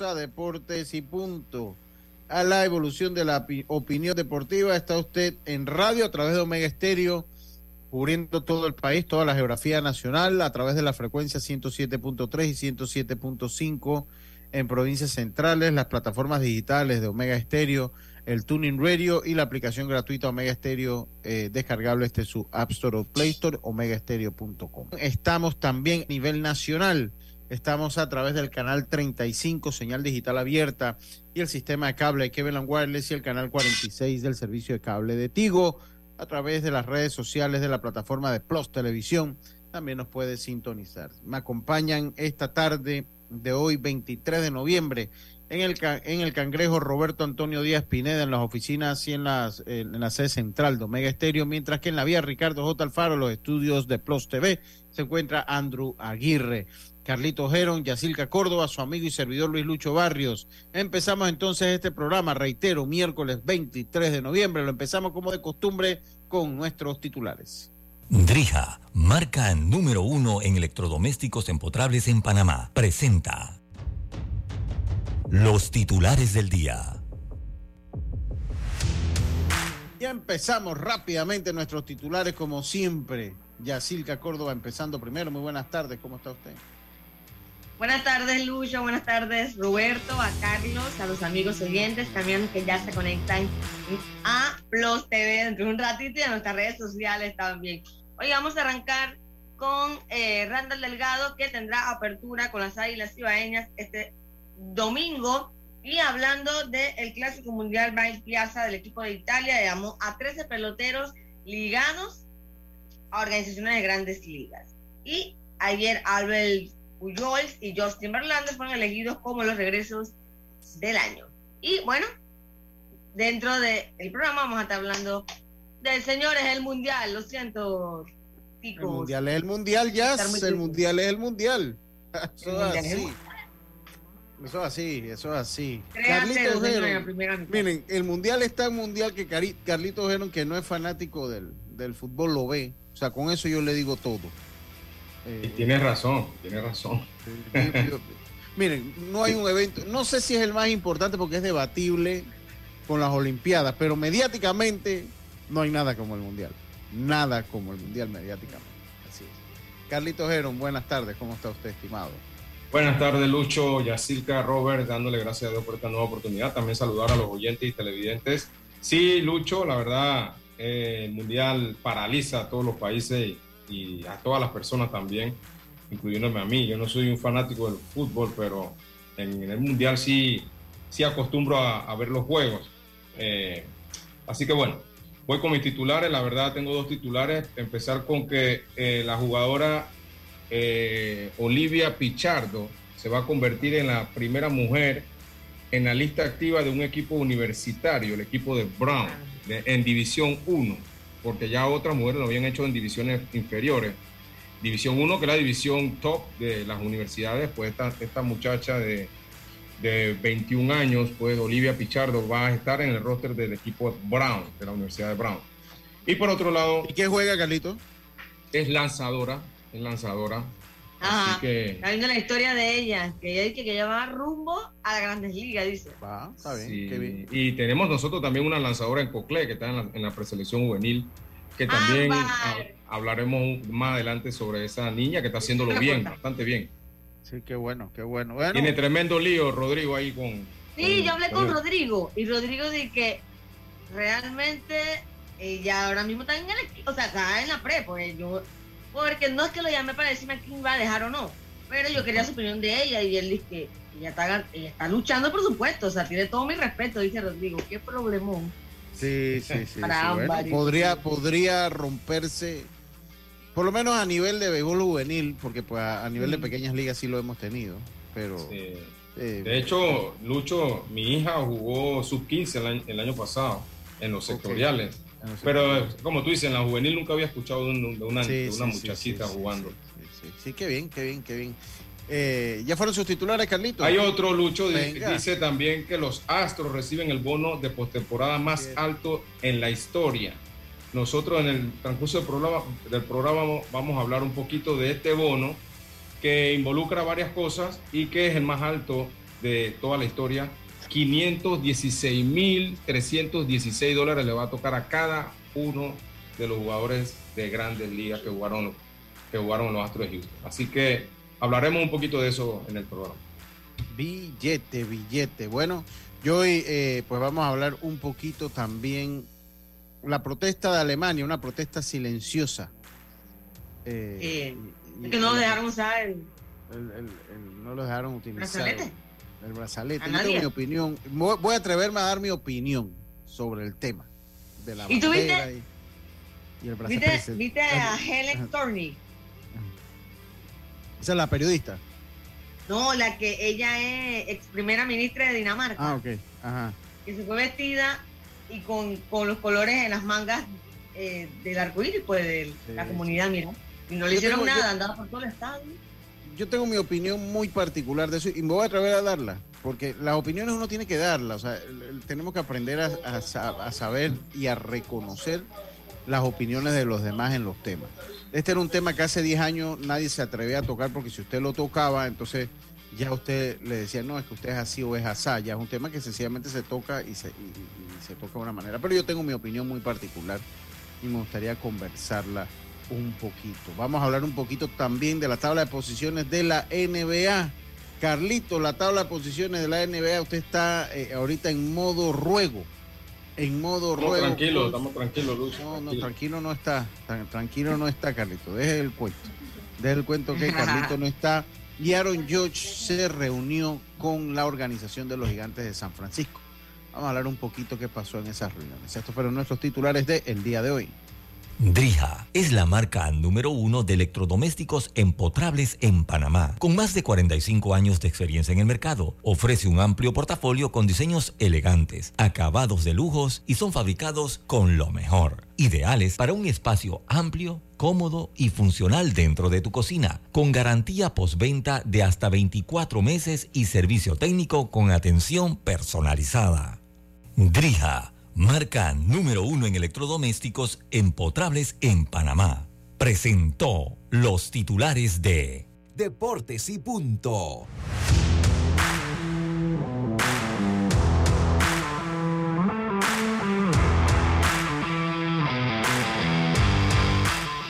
Deportes y Punto. A la evolución de la opinión deportiva está usted en radio a través de Omega Estéreo, cubriendo todo el país, toda la geografía nacional, a través de la frecuencia 107.3 y 107.5 en provincias centrales, las plataformas digitales de Omega Estéreo, el Tuning Radio y la aplicación gratuita Omega Estéreo eh, descargable este su App Store o Play Store, omegaestereo.com. Estamos también a nivel nacional Estamos a través del canal 35, señal digital abierta, y el sistema de cable Kevin Wireless y el canal 46 del servicio de cable de Tigo. A través de las redes sociales de la plataforma de Plus Televisión, también nos puede sintonizar. Me acompañan esta tarde de hoy, 23 de noviembre, en el, en el Cangrejo Roberto Antonio Díaz Pineda, en las oficinas y en, las, en la sede central de Omega Estéreo, mientras que en la vía Ricardo J. Alfaro, los estudios de Plus TV, se encuentra Andrew Aguirre. Carlito Geron, Yacilca Córdoba, su amigo y servidor Luis Lucho Barrios. Empezamos entonces este programa, reitero, miércoles 23 de noviembre. Lo empezamos como de costumbre con nuestros titulares. Drija, marca número uno en electrodomésticos empotrables en Panamá, presenta los titulares del día. Ya empezamos rápidamente nuestros titulares como siempre. Yacilca Córdoba empezando primero. Muy buenas tardes, ¿cómo está usted? Buenas tardes, Lucho. Buenas tardes, Roberto, a Carlos, a los amigos oyentes también que ya se conectan a Plus TV dentro de un ratito y a nuestras redes sociales también. Hoy vamos a arrancar con eh, Randall Delgado, que tendrá apertura con las Águilas Cibaeñas este domingo. Y hablando del Clásico Mundial Bain Piazza del equipo de Italia, llamó a 13 peloteros ligados a organizaciones de grandes ligas. Y ayer Albert Pujols y Justin Verlander fueron elegidos como los regresos del año. Y bueno, dentro del programa vamos a estar hablando del señor es el mundial, lo siento. El mundial es el mundial, ya. el mundial es el mundial. Eso es así. Eso es así, eso es así. Carlitos miren, el mundial es tan mundial que Carlitos Geron, que no es fanático del, del fútbol, lo ve. O sea, con eso yo le digo todo. Eh, tienes razón, tienes razón. miren, no hay un evento, no sé si es el más importante porque es debatible con las Olimpiadas, pero mediáticamente no hay nada como el Mundial. Nada como el Mundial mediáticamente. Así es. Carlito Geron, buenas tardes, ¿cómo está usted, estimado? Buenas tardes, Lucho, Yacirca, Robert, dándole gracias a Dios por esta nueva oportunidad. También saludar a los oyentes y televidentes. Sí, Lucho, la verdad, eh, el Mundial paraliza a todos los países y a todas las personas también, incluyéndome a mí. Yo no soy un fanático del fútbol, pero en, el Mundial sí, sí acostumbro a, ver los juegos. Eh, así que bueno, voy con mis titulares. La verdad tengo dos titulares. Empezar con que eh, la jugadora eh, Olivia Pichardo se va a convertir en la primera mujer en la lista activa de un equipo universitario, el equipo de Brown, en División 1 porque ya otras mujeres lo habían hecho en divisiones inferiores. División 1, que es la división top de las universidades, pues esta, esta muchacha de, de 21 años, pues Olivia Pichardo, va a estar en el roster del equipo Brown, de la Universidad de Brown. Y por otro lado... ¿Y qué juega, Carlito? Es lanzadora, es lanzadora. Ajá, que... está viendo la historia de ella, que ella dice que ella va rumbo a las grandes ligas, dice. Va, está bien, Y tenemos nosotros también una lanzadora en Cocle, que está en la, preselección juvenil, que también hablaremos más adelante sobre esa niña que está haciéndolo bien, bastante bien. Sí, qué bueno, qué bueno. Tiene tremendo lío Rodrigo ahí con... Sí, yo hablé con Rodrigo, y Rodrigo dice que realmente ella ahora mismo está en el o sea, está en la pre, pues yo porque no es que lo llamé para decirme quién va a dejar o no, Pero yo quería su opinión de ella y él dice que ella está, ella está luchando por supuesto, o sea, tiene todo mi respeto, dice Rodrigo, qué problemón. Sí, sí, sí. Para sí, bueno, podría, podría romperse, por lo menos a nivel de béisbol juvenil, porque pues a, a nivel de pequeñas ligas sí lo hemos tenido, pero... Sí. eh, De hecho, Lucho, mi hija jugó sub-15 el año, el año pasado en los sectoriales. Pero eh, como tú dices, en la juvenil nunca había escuchado de, un- de una, Sí, de una sí, muchachita sí, sí, jugando. Sí, sí, sí, sí, qué bien, qué bien, qué bien. Eh, ¿Ya fueron sus titulares, Carlitos? Hay otro, Lucho, Venga. dice también que los Astros reciben el bono de postemporada más Bien. alto en la historia. Nosotros en el transcurso del programa, del programa vamos a hablar un poquito de este bono que involucra varias cosas y que es el más alto de toda la historia. 516.316 dólares le va a tocar a cada uno de los jugadores de grandes ligas que jugaron, que jugaron los Astros de Houston. Así que hablaremos un poquito de eso en el programa. Billete, billete. Bueno, yo hoy eh, pues vamos a hablar un poquito también la protesta de Alemania, una protesta silenciosa. Eh, Eh, y- que no dejaron usar el el- el- el- no lo dejaron utilizar. brazalete. El brazalete. ¿A Yo tengo mi opinión. Voy a atreverme a dar mi opinión sobre el tema de la ¿Y tú viste? bandera y, y el brazalete. ¿Viste, viste a Helen Thorney? Esa es la periodista. No, la que ella es ex primera ministra de Dinamarca, Ah, ok. Ajá. que se fue vestida y con, con los colores en las mangas eh, del arco iris, pues de Sí. la comunidad, mira. Y no le Yo hicieron tengo- nada, yo- andaba por todo el estado. Yo tengo mi opinión muy particular de eso y me voy a atrever a darla, porque las opiniones uno tiene que darlas, o sea, tenemos que aprender a, a sa- a saber y a reconocer las opiniones de los demás en los temas. Este era un tema que hace 10 años nadie se atrevía a tocar porque si usted lo tocaba, entonces ya usted le decía, no, es que usted es así o es asá, ya es un tema que sencillamente se toca y se, y- y se toca de una manera. Pero yo tengo mi opinión muy particular y me gustaría conversarla un poquito. Vamos a hablar un poquito también de la tabla de posiciones de la NBA. Carlito, la tabla de posiciones de la NBA, usted está eh, ahorita en modo ruego. En modo Estamos ruego. tranquilos, con- estamos tranquilos, Lucho. No, no, tranquilos. tranquilo no está. Tan- tranquilo no está, Carlito. Deje el cuento. Deje el cuento que Carlito no está. Y Aaron George se reunió con la organización de los gigantes de San Francisco. Vamos a hablar un poquito qué pasó en esas reuniones. Estos fueron nuestros titulares de el día de hoy. Drija es la marca número uno de electrodomésticos empotrables en Panamá. Con más de 45 años de experiencia en el mercado, ofrece un amplio portafolio con diseños elegantes, acabados de lujos y son fabricados con lo mejor. Ideales para un espacio amplio, cómodo y funcional dentro de tu cocina, con garantía postventa de hasta 24 meses y servicio técnico con atención personalizada. Drija, marca número uno en electrodomésticos empotrables en Panamá, presentó los titulares de Deportes y punto.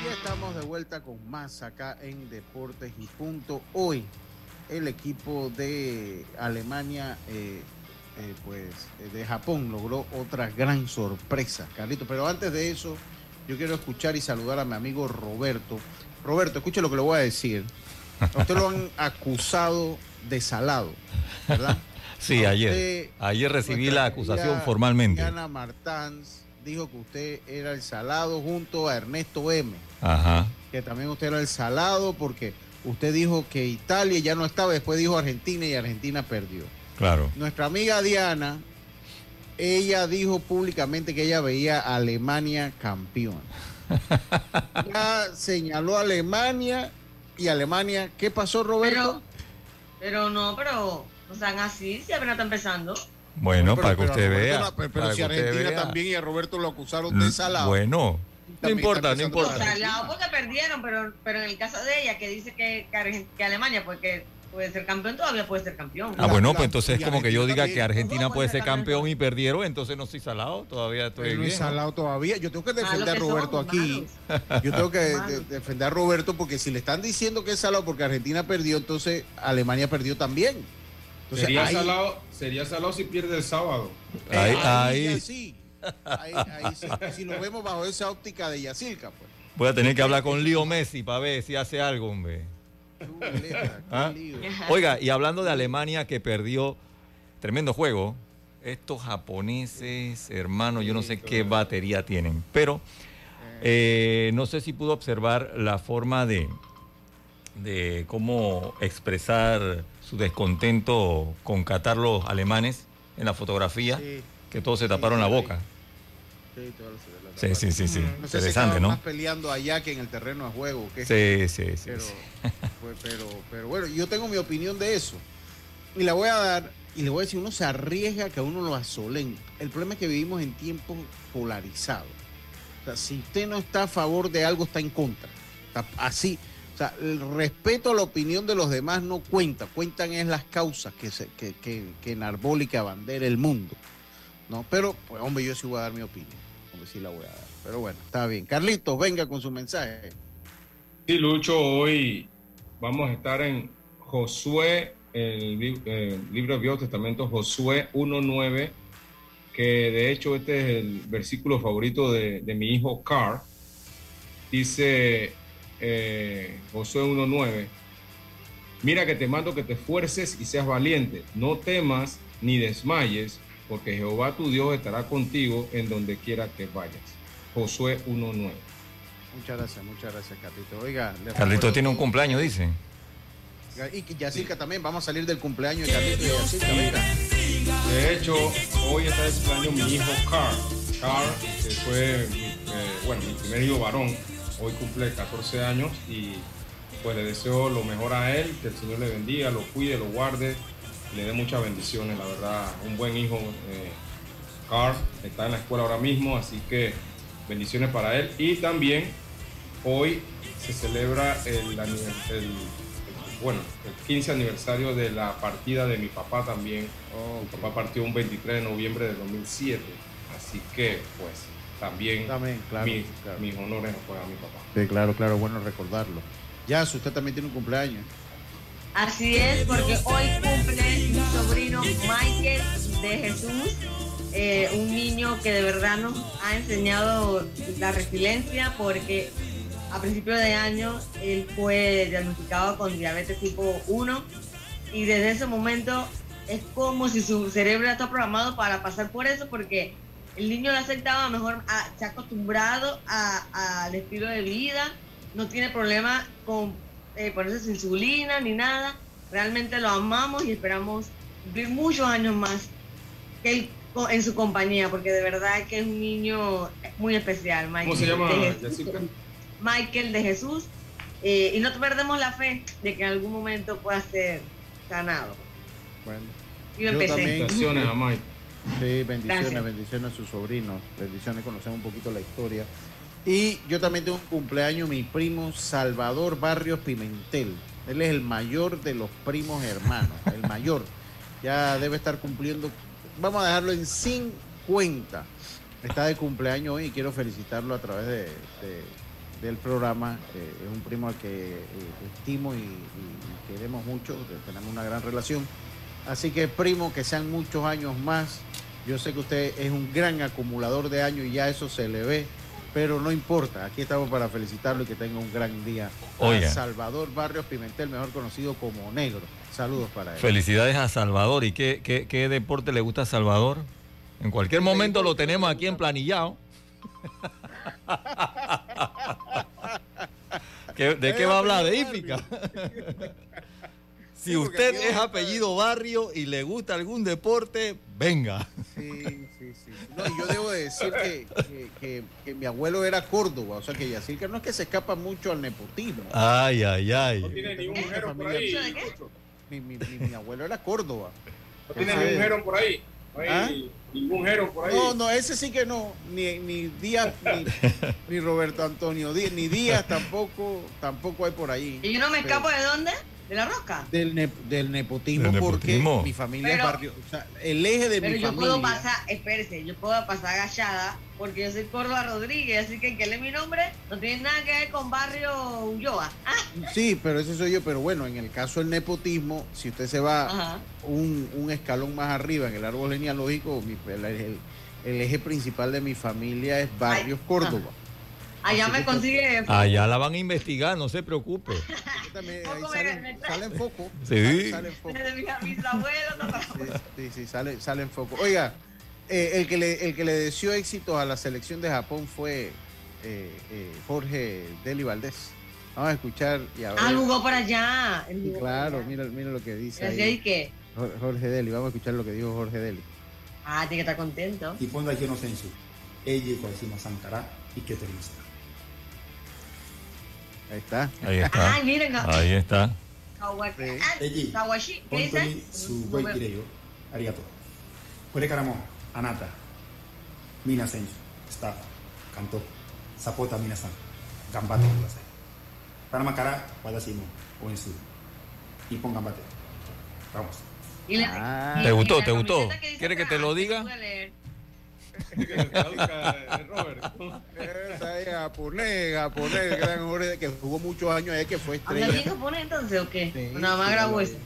Ya estamos de vuelta con más acá en Deportes y Punto. Hoy el equipo de Alemania, eh, eh, pues eh, de Japón, logró otra gran sorpresa, Carlito. Pero antes de eso, yo quiero escuchar y saludar a mi amigo Roberto. Roberto, escuche lo que le voy a decir. A usted lo han acusado de salado, ¿verdad? Sí, A ayer. usted, Ayer recibí la acusación formalmente. Diana Martans dijo que usted era el salado junto a Ernesto M Ajá. que también usted era el salado porque usted dijo que Italia ya no estaba, después dijo Argentina y Argentina perdió. Claro. Nuestra amiga Diana, ella dijo públicamente que ella veía a Alemania campeón. Ya señaló a Alemania y Alemania, ¿qué pasó Roberto? Pero, pero no, pero no sean así, si apenas está empezando. Bueno, Pero- para que usted Roberto vea. pero si Argentina vea. también y a Roberto lo acusaron de salado. Bueno, no importa, no importa. porque perdieron, pero, pero en el caso de ella, que dice que, que, que Alemania pues, que puede ser campeón, todavía puede ser campeón. Ah, bueno, pues entonces es como que yo diga que. Argentina puede pues, ser campeón y perdieron, entonces no estoy salado, todavía estoy no ¿no? salado todavía. Yo tengo que defender Malos a Roberto aquí. Yo tengo que defender a Roberto porque si le están diciendo que es salado porque Argentina perdió, entonces Alemania perdió también. Entonces, sería, ahí- salado, sería salado si pierde el sábado. eh, Ahí- ahí ahí- ya sí. Ahí, ahí sí. Si lo vemos bajo esa óptica de Yacirca, pues. Voy a tener que hablar con Leo Messi para ver si hace algo, hombre. ¿Ah? Oiga, y hablando de Alemania que perdió tremendo juego, estos japoneses, hermano, yo no sé qué batería tienen, pero eh, no sé si pudo observar la forma de, de cómo expresar su descontento con Qatar los alemanes en la fotografía, que todos se taparon la boca. Sí, sí, sí, sí. No Interesante, ¿no? Más peleando allá que en el terreno de juego. Sí, sí, sí. Pero, pero, bueno, yo tengo mi opinión de eso. Y la voy a dar, y le voy a decir, uno se arriesga que a uno lo asolen. El problema es que vivimos en tiempos polarizados. O sea, si usted no está a favor de algo, está en contra. así. O sea, el respeto a la opinión de los demás no cuenta. Cuentan es las causas que, se, que, que, que abandera el mundo. ¿no? Pero, pues, hombre, yo sí voy a dar mi opinión. Sí la voy a dar. Pero bueno, está bien. Carlitos, venga con su mensaje. Sí, Lucho, hoy vamos a estar en Josué, el, libro de Viejo Testamento, Josué 1.9, que de hecho este es el versículo favorito de, mi hijo Carr. Dice eh, Josué 1.9, mira que te mando que te esfuerces y seas valiente, no temas ni desmayes porque Jehová tu Dios estará contigo en donde quiera que vayas. Josué 1.9. Muchas gracias, muchas gracias, Carlito. Oiga, Carlito tiene un cumpleaños, dice. Y Yacirca también, vamos a salir del cumpleaños de Carlito y Yacirca, venga. De hecho, hoy está de cumpleaños mi hijo Carl. Carl, que fue, eh, bueno, mi primer hijo varón, hoy cumple 14 años y pues le deseo lo mejor a él, que el Señor le bendiga, lo cuide, lo guarde, le dé muchas bendiciones, la verdad, un buen hijo. Eh, Carl está en la escuela ahora mismo, así que bendiciones para él. Y también hoy se celebra el, bueno, el 15 aniversario de la partida de mi papá también. Mi papá partió un 23 de noviembre de 2007, así que pues también, también claro, mis, mis, honores a mi papá. Sí, claro, claro, bueno recordarlo. Ya, si usted también tiene un cumpleaños. Así es, porque hoy cumple mi sobrino Michael de Jesús, eh, un niño que de verdad nos ha enseñado la resiliencia porque a principio de año él fue diagnosticado con diabetes tipo 1 y desde ese momento es como si su cerebro está programado para pasar por eso porque el niño lo ha aceptado, mejor se ha acostumbrado al estilo de vida, no tiene problema con eh, ponerse insulina ni nada. Realmente lo amamos y esperamos vivir muchos años más que en su compañía, porque de verdad que es un niño muy especial. Michael ¿Cómo se llama? De Michael de Jesús. Eh, y no perdemos la fe de que en algún momento pueda ser sanado. Bueno, yo, Bendiciones a Mike. Sí, bendiciones, bendiciones a sus sobrinos, bendiciones, conocemos un poquito la historia y yo también tengo un cumpleaños, mi primo Salvador Barrios Pimentel. Él es el mayor de los primos hermanos, el mayor. Ya debe estar cumpliendo, vamos a dejarlo en 50. Está de cumpleaños hoy y quiero felicitarlo a través de, del programa. es un primo al que eh, estimo y, queremos mucho, tenemos una gran relación. Así que primo, que sean muchos años más. Yo sé que usted es un gran acumulador de años y ya eso se le ve pero no importa, aquí estamos para felicitarlo y que tenga un gran día. Salvador Barrios Pimentel, mejor conocido como Negro. Saludos para él. Felicidades a Salvador. ¿Y qué, qué, deporte le gusta a Salvador? En cualquier momento lo tenemos aquí en planillado. ¿De qué va a hablar? ¿De hípica? Si usted es apellido Barrio y le gusta algún deporte, venga. Sí, sí, sí. No, yo debo decir que, mi abuelo era Córdoba, o sea que que no es que se escapa mucho al nepotismo. Ay, ay, ay. No tiene ningún mujer por ahí. Mi, mi, mi, abuelo era Córdoba. No tiene ningún mujer por ahí. No hay ¿Ah? ningún Jero por ahí. No, no, ese sí que no. Ni, ni Díaz, ni, Roberto Antonio Díaz, ni Díaz tampoco, tampoco hay por ahí. ¿Y yo no me escapo de dónde? ¿De la rosca? Del, del nepotismo, porque mi familia es barrio. O sea, el eje de mi familia. Pero yo puedo pasar, espérese, yo puedo pasar agachada porque yo soy Córdoba Rodríguez, así que que es mi nombre no tiene nada que ver con barrio Ulloa. Ah. Sí, pero ese soy yo. Pero bueno, en el caso del nepotismo, si usted se va un, un, escalón más arriba en el árbol genealógico, el, el, eje principal de mi familia es Barrios Córdoba. Allá me consigue. Allá la van a investigar, no se preocupe. También, ahí salen, foco. Sí. Salen foco. Mis abuelos, no. Sí, sí, sale en foco. Oiga, eh, el, que le, el que le deseó éxito a la selección de Japón fue eh, eh, Jorge Deli Valdés. Vamos a escuchar y a ver. Ah, jugó por allá. Claro. Mira, mira lo que dice. Jorge Deli, vamos a escuchar lo que dijo Jorge Deli. Ah, tiene que estar contento. Y fondo aquí no sensu. Ella y Sankará y que te Ahí está. Ahí está. Ahí está. Kawashi. Kawashi. ¿Qué? Sugoi kireyo. Arigato. Anata. Mina senju. Staff. Kanto. Sapota minasan. Gambate kudasai. Kara wadashi mo. Nippon gambate. Vamos. Ah. ¿Te gustó? ¿Te gustó? ¿Quieres que te lo diga? Robert. Japonés, japonés, gran Jorge, que jugó muchos años allá, que fue ¿Habla estrella. japonés entonces o qué? Sí, Nada más grabó habla eso.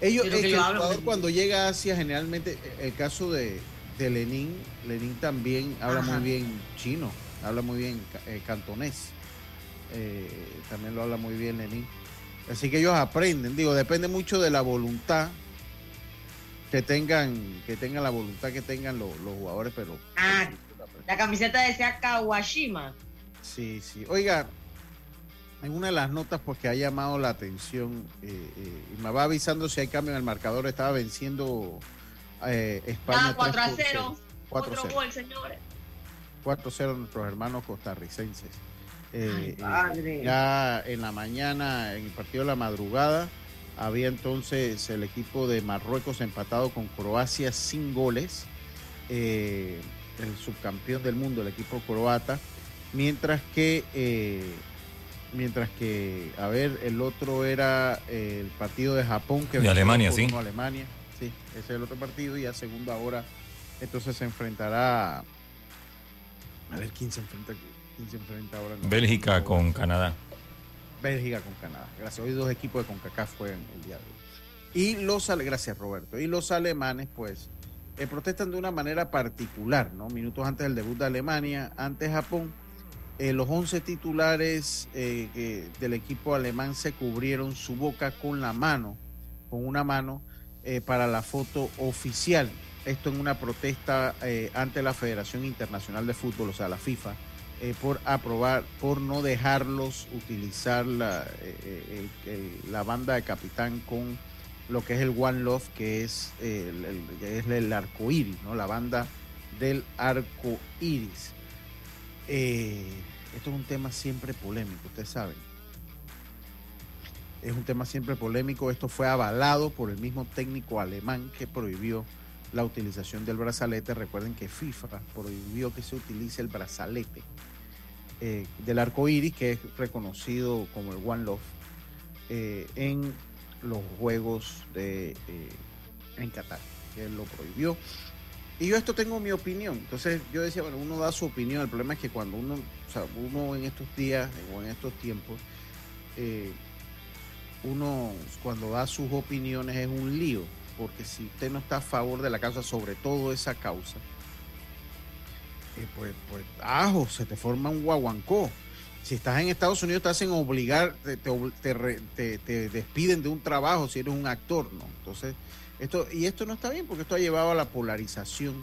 Ellos, el jugador porque- cuando llega a Asia, generalmente, el caso de, de Lenin, Lenin también habla Ajá. muy bien chino, habla muy bien eh, cantonés, eh, también lo habla muy bien Lenin. Así que ellos aprenden, digo, depende mucho de la voluntad que tengan, que tengan la voluntad que tengan los, los jugadores, pero Ah. La camiseta decía Kawashima. Sí, sí. Oiga, en una de las notas pues que ha llamado la atención eh, eh, y me va avisando si hay cambio en el marcador, estaba venciendo eh, España. Ah, 4 a 3 por 0. 4 Otro 0. gol, señores. 4-0 nuestros hermanos costarricenses. Eh, Ay, eh, padre. ya en la mañana, en el partido de la madrugada, había entonces el equipo de Marruecos empatado con Croacia sin goles. eh, el subcampeón del mundo, el equipo croata. Mientras que, eh, mientras que, a ver, el otro era eh, el partido de Japón que De Alemania, sí. Alemania. Sí, ese es el otro partido y a segunda hora entonces se enfrentará a ver quién se enfrenta quién se enfrenta ahora. No. Bélgica con Canadá. Bélgica con Canadá. Gracias. Hoy dos equipos de CONCACAF juegan el día de hoy. Y los gracias Roberto. Y los alemanes, pues, eh, protestan de una manera particular, ¿no? Minutos antes del debut de Alemania, ante Japón, eh, los 11 titulares eh, del equipo alemán se cubrieron su boca con la mano, con una mano, para la foto oficial. Esto en una protesta ante la Federación Internacional de Fútbol, o sea, la FIFA, eh, por aprobar, por no dejarlos utilizar la, eh, el- la banda de capitán con lo que es el One Love, que es el, arco iris, ¿no? la banda del arco iris. Eh, esto es un tema siempre polémico, ustedes saben. Es un tema siempre polémico. Esto fue avalado por el mismo técnico alemán que prohibió la utilización del brazalete. Recuerden que FIFA prohibió que se utilice el brazalete eh, del arco iris, que es reconocido como el One Love, eh, en los Juegos de, eh, en Qatar, que él lo prohibió. Y yo esto tengo mi opinión. Entonces yo decía, bueno, uno da su opinión. El problema es que cuando uno, o sea, uno en estos días o en estos tiempos, uno cuando da sus opiniones es un lío, porque si usted no está a favor de la causa, sobre todo esa causa, eh, pues, pues, ajo, se te forma un guaguancó. Si estás en Estados Unidos te hacen obligar, te, te te- te despiden de un trabajo si eres un actor, ¿no? Entonces, esto, y esto no está bien porque esto ha llevado a la polarización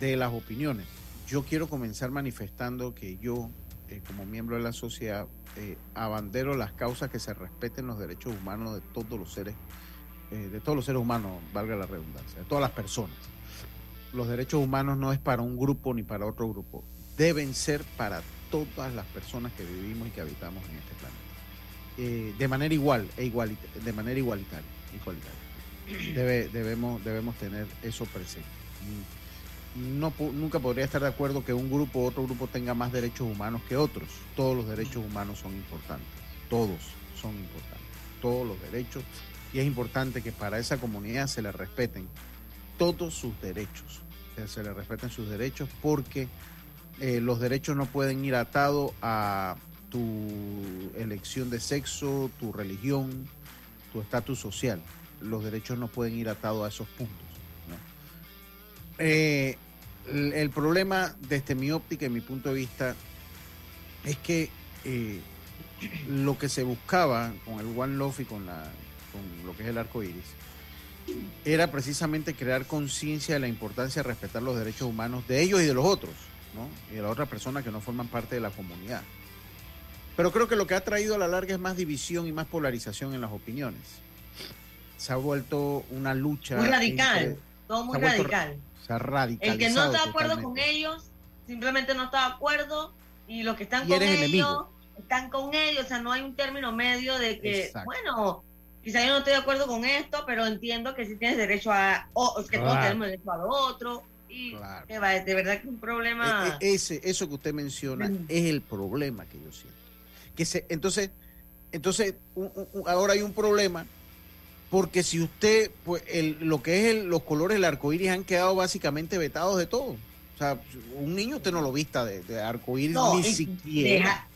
de las opiniones. Yo quiero comenzar manifestando que yo, eh, como miembro de la sociedad, eh, abandero las causas que se respeten los derechos humanos de todos los seres, eh, de todos los seres humanos, valga la redundancia, de todas las personas. Los derechos humanos no es para un grupo ni para otro grupo, deben ser para todas las personas que vivimos y que habitamos en este planeta. Eh, de manera igual e igualita- de manera igualitaria, igualitaria. Debe- debemos, debemos tener eso presente. No, nunca podría estar de acuerdo que un grupo u otro grupo tenga más derechos humanos que otros. Todos los derechos humanos son importantes. Todos son importantes. Todos los derechos. Y es importante que para esa comunidad se le respeten todos sus derechos. Se le respeten sus derechos porque eh, los derechos no pueden ir atados a tu elección de sexo, tu religión, tu estatus social. Los derechos no pueden ir atados a esos puntos. Eh, el, el problema desde mi óptica y mi punto de vista es que eh, lo que se buscaba con el One Love y con, la, con lo que es el arco iris era precisamente crear conciencia de la importancia de respetar los derechos humanos de ellos y de los otros, ¿no? Y de las otras personas que no forman parte de la comunidad. Pero creo que lo que ha traído a la larga es más división y más polarización en las opiniones. Se ha vuelto una lucha. Muy radical, todo muy radical. Se ha radicalizado. El que no está de acuerdo con ellos, simplemente no está de acuerdo, y los que están con ellos, están con ellos, o sea, no hay un término medio de que, bueno, quizá yo no estoy de acuerdo con esto, pero entiendo que sí tienes derecho a, o que todos tenemos derecho a lo otro. Y de verdad que es un problema. E, e, ese, eso que usted menciona es el problema que yo siento. Que se, entonces, entonces ahora hay un problema porque si usted, pues el, lo que es los colores del arco iris han quedado básicamente vetados de todo. O sea, un niño usted no lo vista de, de arco iris ni siquiera. Deja,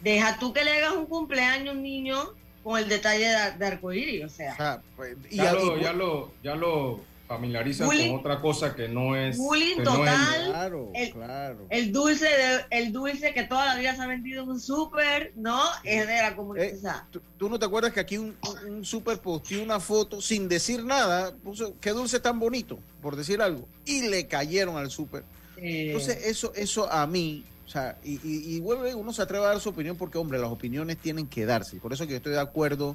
deja, tú que le hagas un cumpleaños a un niño con el detalle de, de arcoíris, o sea. Pues, ya, lo, ya, lo, ya lo familiarizan con otra cosa que no es. Bullying total. claro, el, claro. El dulce, de, el dulce que toda la vida se ha vendido en un súper, ¿no? Es de la comunidad. Eh, ¿tú, no te acuerdas que aquí un, un súper posteó una foto sin decir nada? Puso, qué dulce tan bonito, por decir algo. Y le cayeron al súper. Entonces, eso, eso a mí o sea, y, y, vuelve, uno se atreve a dar su opinión porque, hombre, las opiniones tienen que darse. Por eso que yo estoy de acuerdo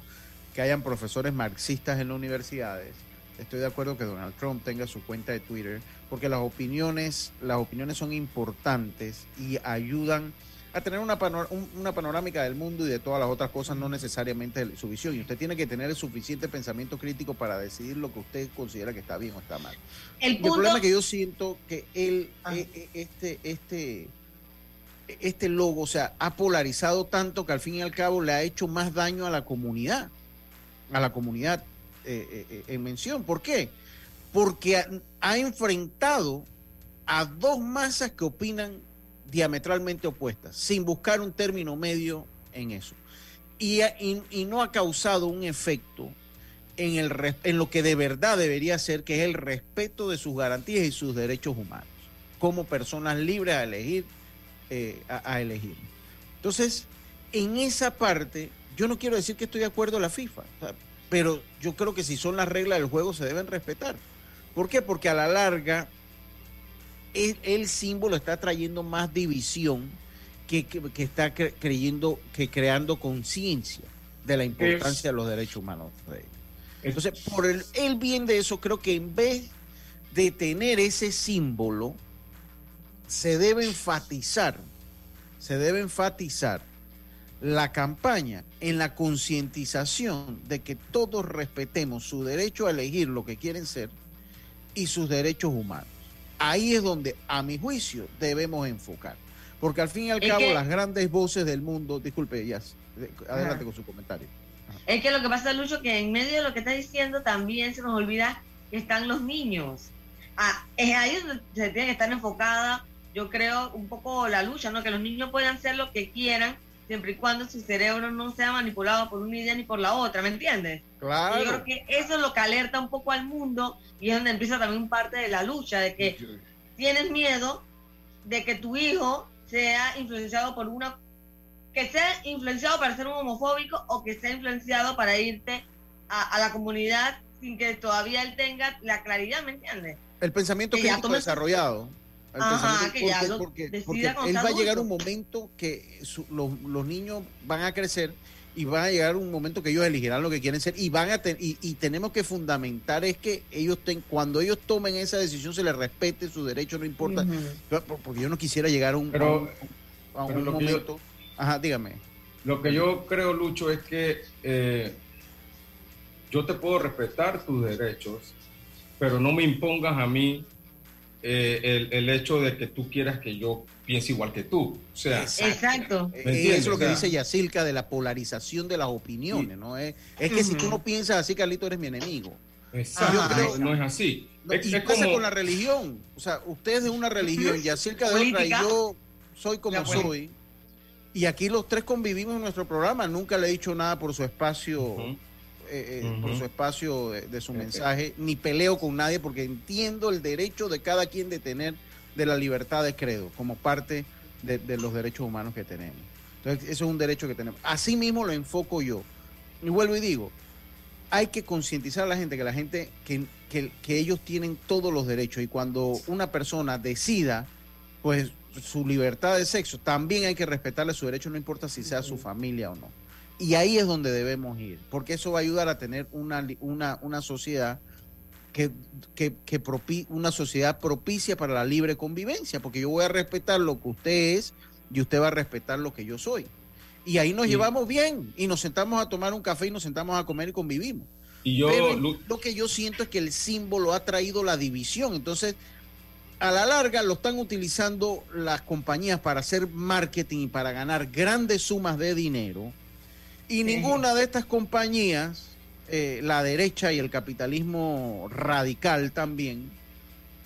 que hayan profesores marxistas en las universidades. Estoy de acuerdo que Donald Trump tenga su cuenta de Twitter, porque las opiniones, las opiniones son importantes y ayudan a tener una, una panorámica del mundo y de todas las otras cosas, no necesariamente su visión. Y usted tiene que tener el suficiente pensamiento crítico para decidir lo que usted considera que está bien o está mal. El, el problema es que yo siento que él, ah. e, e, este, este, este logo, o sea, ha polarizado tanto que al fin y al cabo le ha hecho más daño a la comunidad, a la comunidad eh, eh, eh, en mención. ¿Por qué? Porque ha, enfrentado a dos masas que opinan diametralmente opuestas, sin buscar un término medio en eso. Y, no ha causado un efecto en, el, en lo que de verdad debería ser, que es el respeto de sus garantías y sus derechos humanos, como personas libres a elegir eh, a, elegir. Entonces, en esa parte, yo no quiero decir que estoy de acuerdo a la FIFA, pero yo creo que si son las reglas del juego se deben respetar. ¿Por qué? Porque a la larga el, símbolo está trayendo más división que, está creyendo, que creando conciencia de la importancia de los derechos humanos. Entonces, por el, el bien de eso, creo que en vez de tener ese símbolo, se debe enfatizar, se debe enfatizar la campaña en la concientización de que todos respetemos su derecho a elegir lo que quieren ser y sus derechos humanos. Ahí es donde, a mi juicio, debemos enfocar. Porque al fin y al cabo, las grandes voces del mundo, disculpe, ya, adelante con su comentario. Es que lo que pasa, Lucho, que en medio de lo que está diciendo también se nos olvida que están los niños. Ah, es ahí donde se tiene que estar enfocada yo creo, un poco la lucha, ¿no? Que los niños puedan ser lo que quieran, siempre y cuando su cerebro no sea manipulado por una idea ni por la otra, ¿me entiendes? Claro. yo creo que eso es lo que alerta un poco al mundo y es donde empieza también parte de la lucha, de que tienes miedo de que tu hijo sea influenciado por una que sea influenciado para ser un homofóbico o que sea influenciado para irte a, la comunidad sin que todavía él tenga la claridad, ¿me entiendes? El pensamiento que crítico desarrollado porque, él va a llegar un momento que los, niños van a crecer y va a llegar un momento que ellos elegirán lo que quieren ser y van a y, y, tenemos que fundamentar es que ellos ten, cuando ellos tomen esa decisión se les respete su derecho no importa. Porque yo no quisiera llegar a un, a un, momento. Ajá dígame. Lo que yo creo Lucho es que eh, yo te puedo respetar tus derechos pero no me impongas a mí eh, el, hecho de que tú quieras que yo piense igual que tú. O sea, exacto. Eso es lo que dice Yacilca de la polarización de las opiniones, ¿no? Es, es que si tú no piensas así, Carlito, eres mi enemigo. Exacto, no, es así. y pasa con la religión. O sea, usted es de una religión, Yacilca de otra, y yo soy como soy. Y aquí los tres convivimos en nuestro programa. Nunca le he dicho nada por su espacio. Eh, eh, por su espacio de, su mensaje, ni peleo con nadie porque entiendo el derecho de cada quien de tener de la libertad de credo como parte de, los derechos humanos que tenemos. Entonces, eso es un derecho que tenemos. Así mismo lo enfoco yo. Y vuelvo y digo, hay que concientizar a la gente que la gente, que, que, ellos tienen todos los derechos y cuando una persona decida, pues su libertad de sexo, también hay que respetarle su derecho, no importa si sea su familia o no. Y ahí es donde debemos ir, porque eso va a ayudar a tener una, una, una sociedad que, que, que una sociedad propicia para la libre convivencia, porque yo voy a respetar lo que usted es y usted va a respetar lo que yo soy. Y ahí nos llevamos bien y nos sentamos a tomar un café y nos sentamos a comer y convivimos. Y yo, Pero lo que yo siento es que el símbolo ha traído la división. Entonces, a la larga lo están utilizando las compañías para hacer marketing y para ganar grandes sumas de dinero. Y ninguna de estas compañías eh, la derecha y el capitalismo radical también,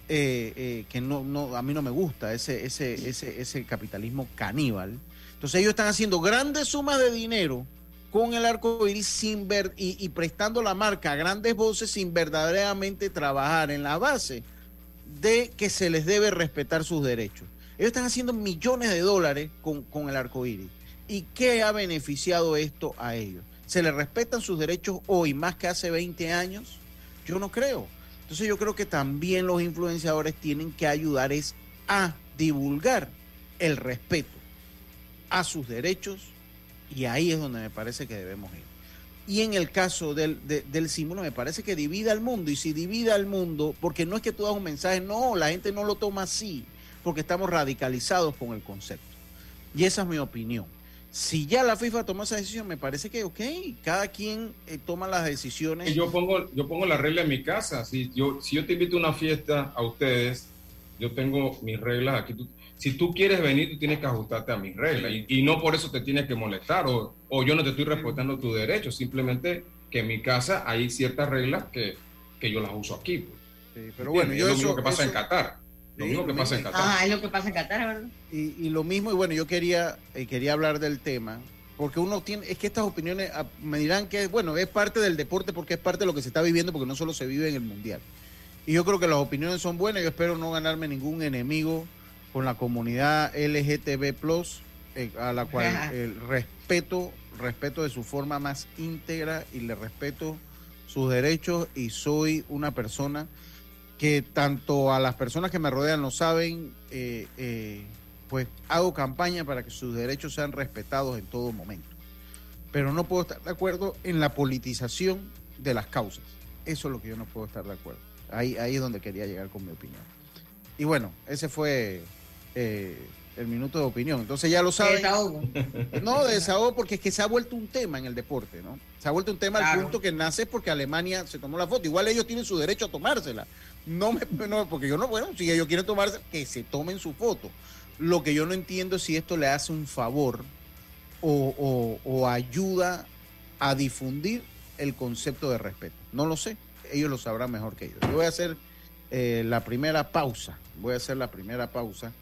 eh, eh, que no, no, a mí no me gusta, ese, ese, ese, ese capitalismo caníbal. Entonces ellos están haciendo grandes sumas de dinero con el arco iris sin ver, y, y, prestando la marca a grandes voces sin verdaderamente trabajar en la base de que se les debe respetar sus derechos. Ellos están haciendo millones de dólares con, con el arco iris. ¿Y qué ha beneficiado esto a ellos? ¿Se le respetan sus derechos hoy más que hace 20 años? Yo no creo. Entonces yo creo que también los influenciadores tienen que ayudar es a divulgar el respeto a sus derechos y ahí es donde me parece que debemos ir. Y en el caso del, del símbolo me parece que divide al mundo y si divide al mundo, porque no es que tú das un mensaje, no, la gente no lo toma así, porque estamos radicalizados con el concepto. Y esa es mi opinión si ya la FIFA tomó esa decisión, me parece que, ok, cada quien eh, toma las decisiones. Yo pongo, yo pongo la regla en mi casa. Si yo, si yo te invito a una fiesta a ustedes, yo tengo mis reglas aquí. si tú quieres venir, tú tienes que ajustarte a mis reglas. Y, no por eso te tienes que molestar o, o, yo no te estoy respetando tus derechos. Simplemente que en mi casa hay ciertas reglas que, que yo las uso aquí. Pues. Sí, pero bueno, yo es lo mismo que pasa en Qatar. Lo mismo que pasa en Qatar. Ah, es lo que pasa en Qatar, ¿verdad? Y, lo mismo, y bueno, yo quería, eh, quería hablar del tema, porque uno tiene, es que estas opiniones ah, me dirán que, bueno, es parte del deporte porque es parte de lo que se está viviendo, porque no solo se vive en el Mundial. Y yo creo que las opiniones son buenas, yo espero no ganarme ningún enemigo con la comunidad LGTB+, eh, a la cual el respeto, respeto de su forma más íntegra y le respeto sus derechos y soy una persona que tanto a las personas que me rodean lo saben, eh, eh, pues hago campaña para que sus derechos sean respetados en todo momento. Pero no puedo estar de acuerdo en la politización de las causas. Eso es lo que yo no puedo estar de acuerdo. Ahí, ahí es donde quería llegar con mi opinión. Y bueno, ese fue eh, el minuto de opinión. Entonces ya lo saben. Desahogo. No, de desahogo porque es que se ha vuelto un tema en el deporte, ¿no? Se ha vuelto un tema al punto que nace porque Alemania se tomó la foto. Igual ellos tienen su derecho a tomársela. No me, no, porque yo no, bueno, si ellos quieren tomarse, que se tomen su foto. Lo que yo no entiendo es si esto le hace un favor o, o, ayuda a difundir el concepto de respeto. No lo sé. Ellos lo sabrán mejor que yo. Yo voy a hacer eh, la primera pausa. Voy a hacer la primera pausa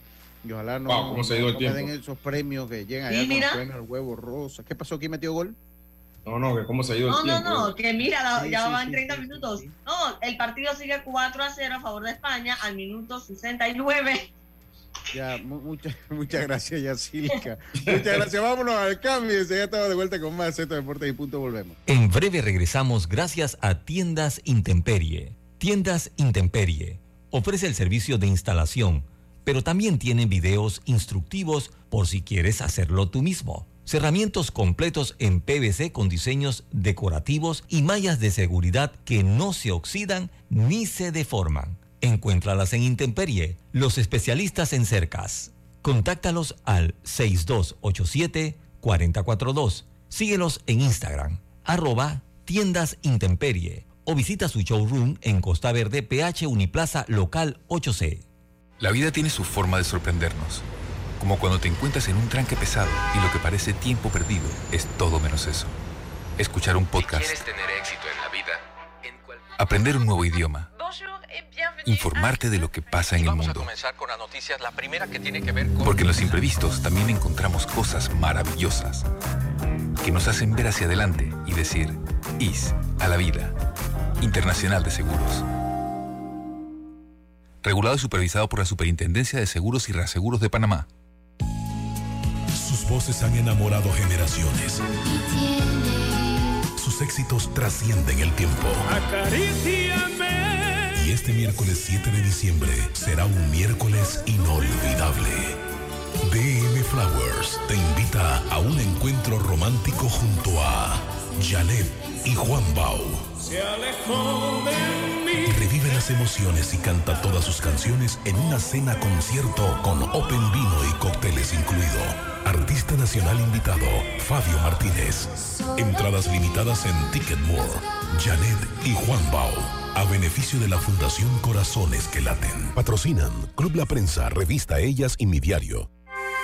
y ojalá no, me den esos premios que llegan allá con el huevo rosa. ¿Qué pasó? ¿Quién metió gol? No, no, que cómo se ha ido no, el tiempo. No, no, que mira, ya van 30 minutos. No, el partido sigue 4 a 0 a favor de España al minuto 69. Ya, muchas, muchas gracias, Yacilca. Muchas gracias. Vámonos al cambio. Ya estamos de vuelta con más Z Deportes y punto. Volvemos. En breve regresamos gracias a Tiendas Intemperie. Tiendas Intemperie ofrece el servicio de instalación pero también tienen videos instructivos por si quieres hacerlo tú mismo. Cerramientos completos en PVC con diseños decorativos y mallas de seguridad que no se oxidan ni se deforman. Encuéntralas en Intemperie, los especialistas en cercas. Contáctalos al 6287-442. Síguelos en Instagram, arroba tiendas Intemperie o visita su showroom en Costa Verde, PH Uniplaza Local 8C. La vida tiene su forma de sorprendernos, como cuando te encuentras en un tranque pesado y lo que parece tiempo perdido es todo menos eso. Escuchar un podcast. tener éxito en la vida, aprender un nuevo idioma. Informarte de lo que pasa en el mundo. Porque en los imprevistos también encontramos cosas maravillosas que nos hacen ver hacia adelante y decir, IS a la vida. Internacional de Seguros regulado y supervisado por la Superintendencia de Seguros y Reaseguros de Panamá. Voces han enamorado generaciones. Sus éxitos trascienden el tiempo. Y este miércoles 7 de diciembre será un miércoles inolvidable. DM Flowers te invita a un encuentro romántico junto a Janet y Juan Bau. Revive las emociones y canta todas sus canciones en una cena concierto con Open Vino y cócteles incluido. Artista nacional invitado, Fabio Martínez. Entradas limitadas en Ticketmore. Janet y Juan Bau. A beneficio de la Fundación Corazones que Laten. Patrocinan Club La Prensa, Revista Ellas y Mi Diario.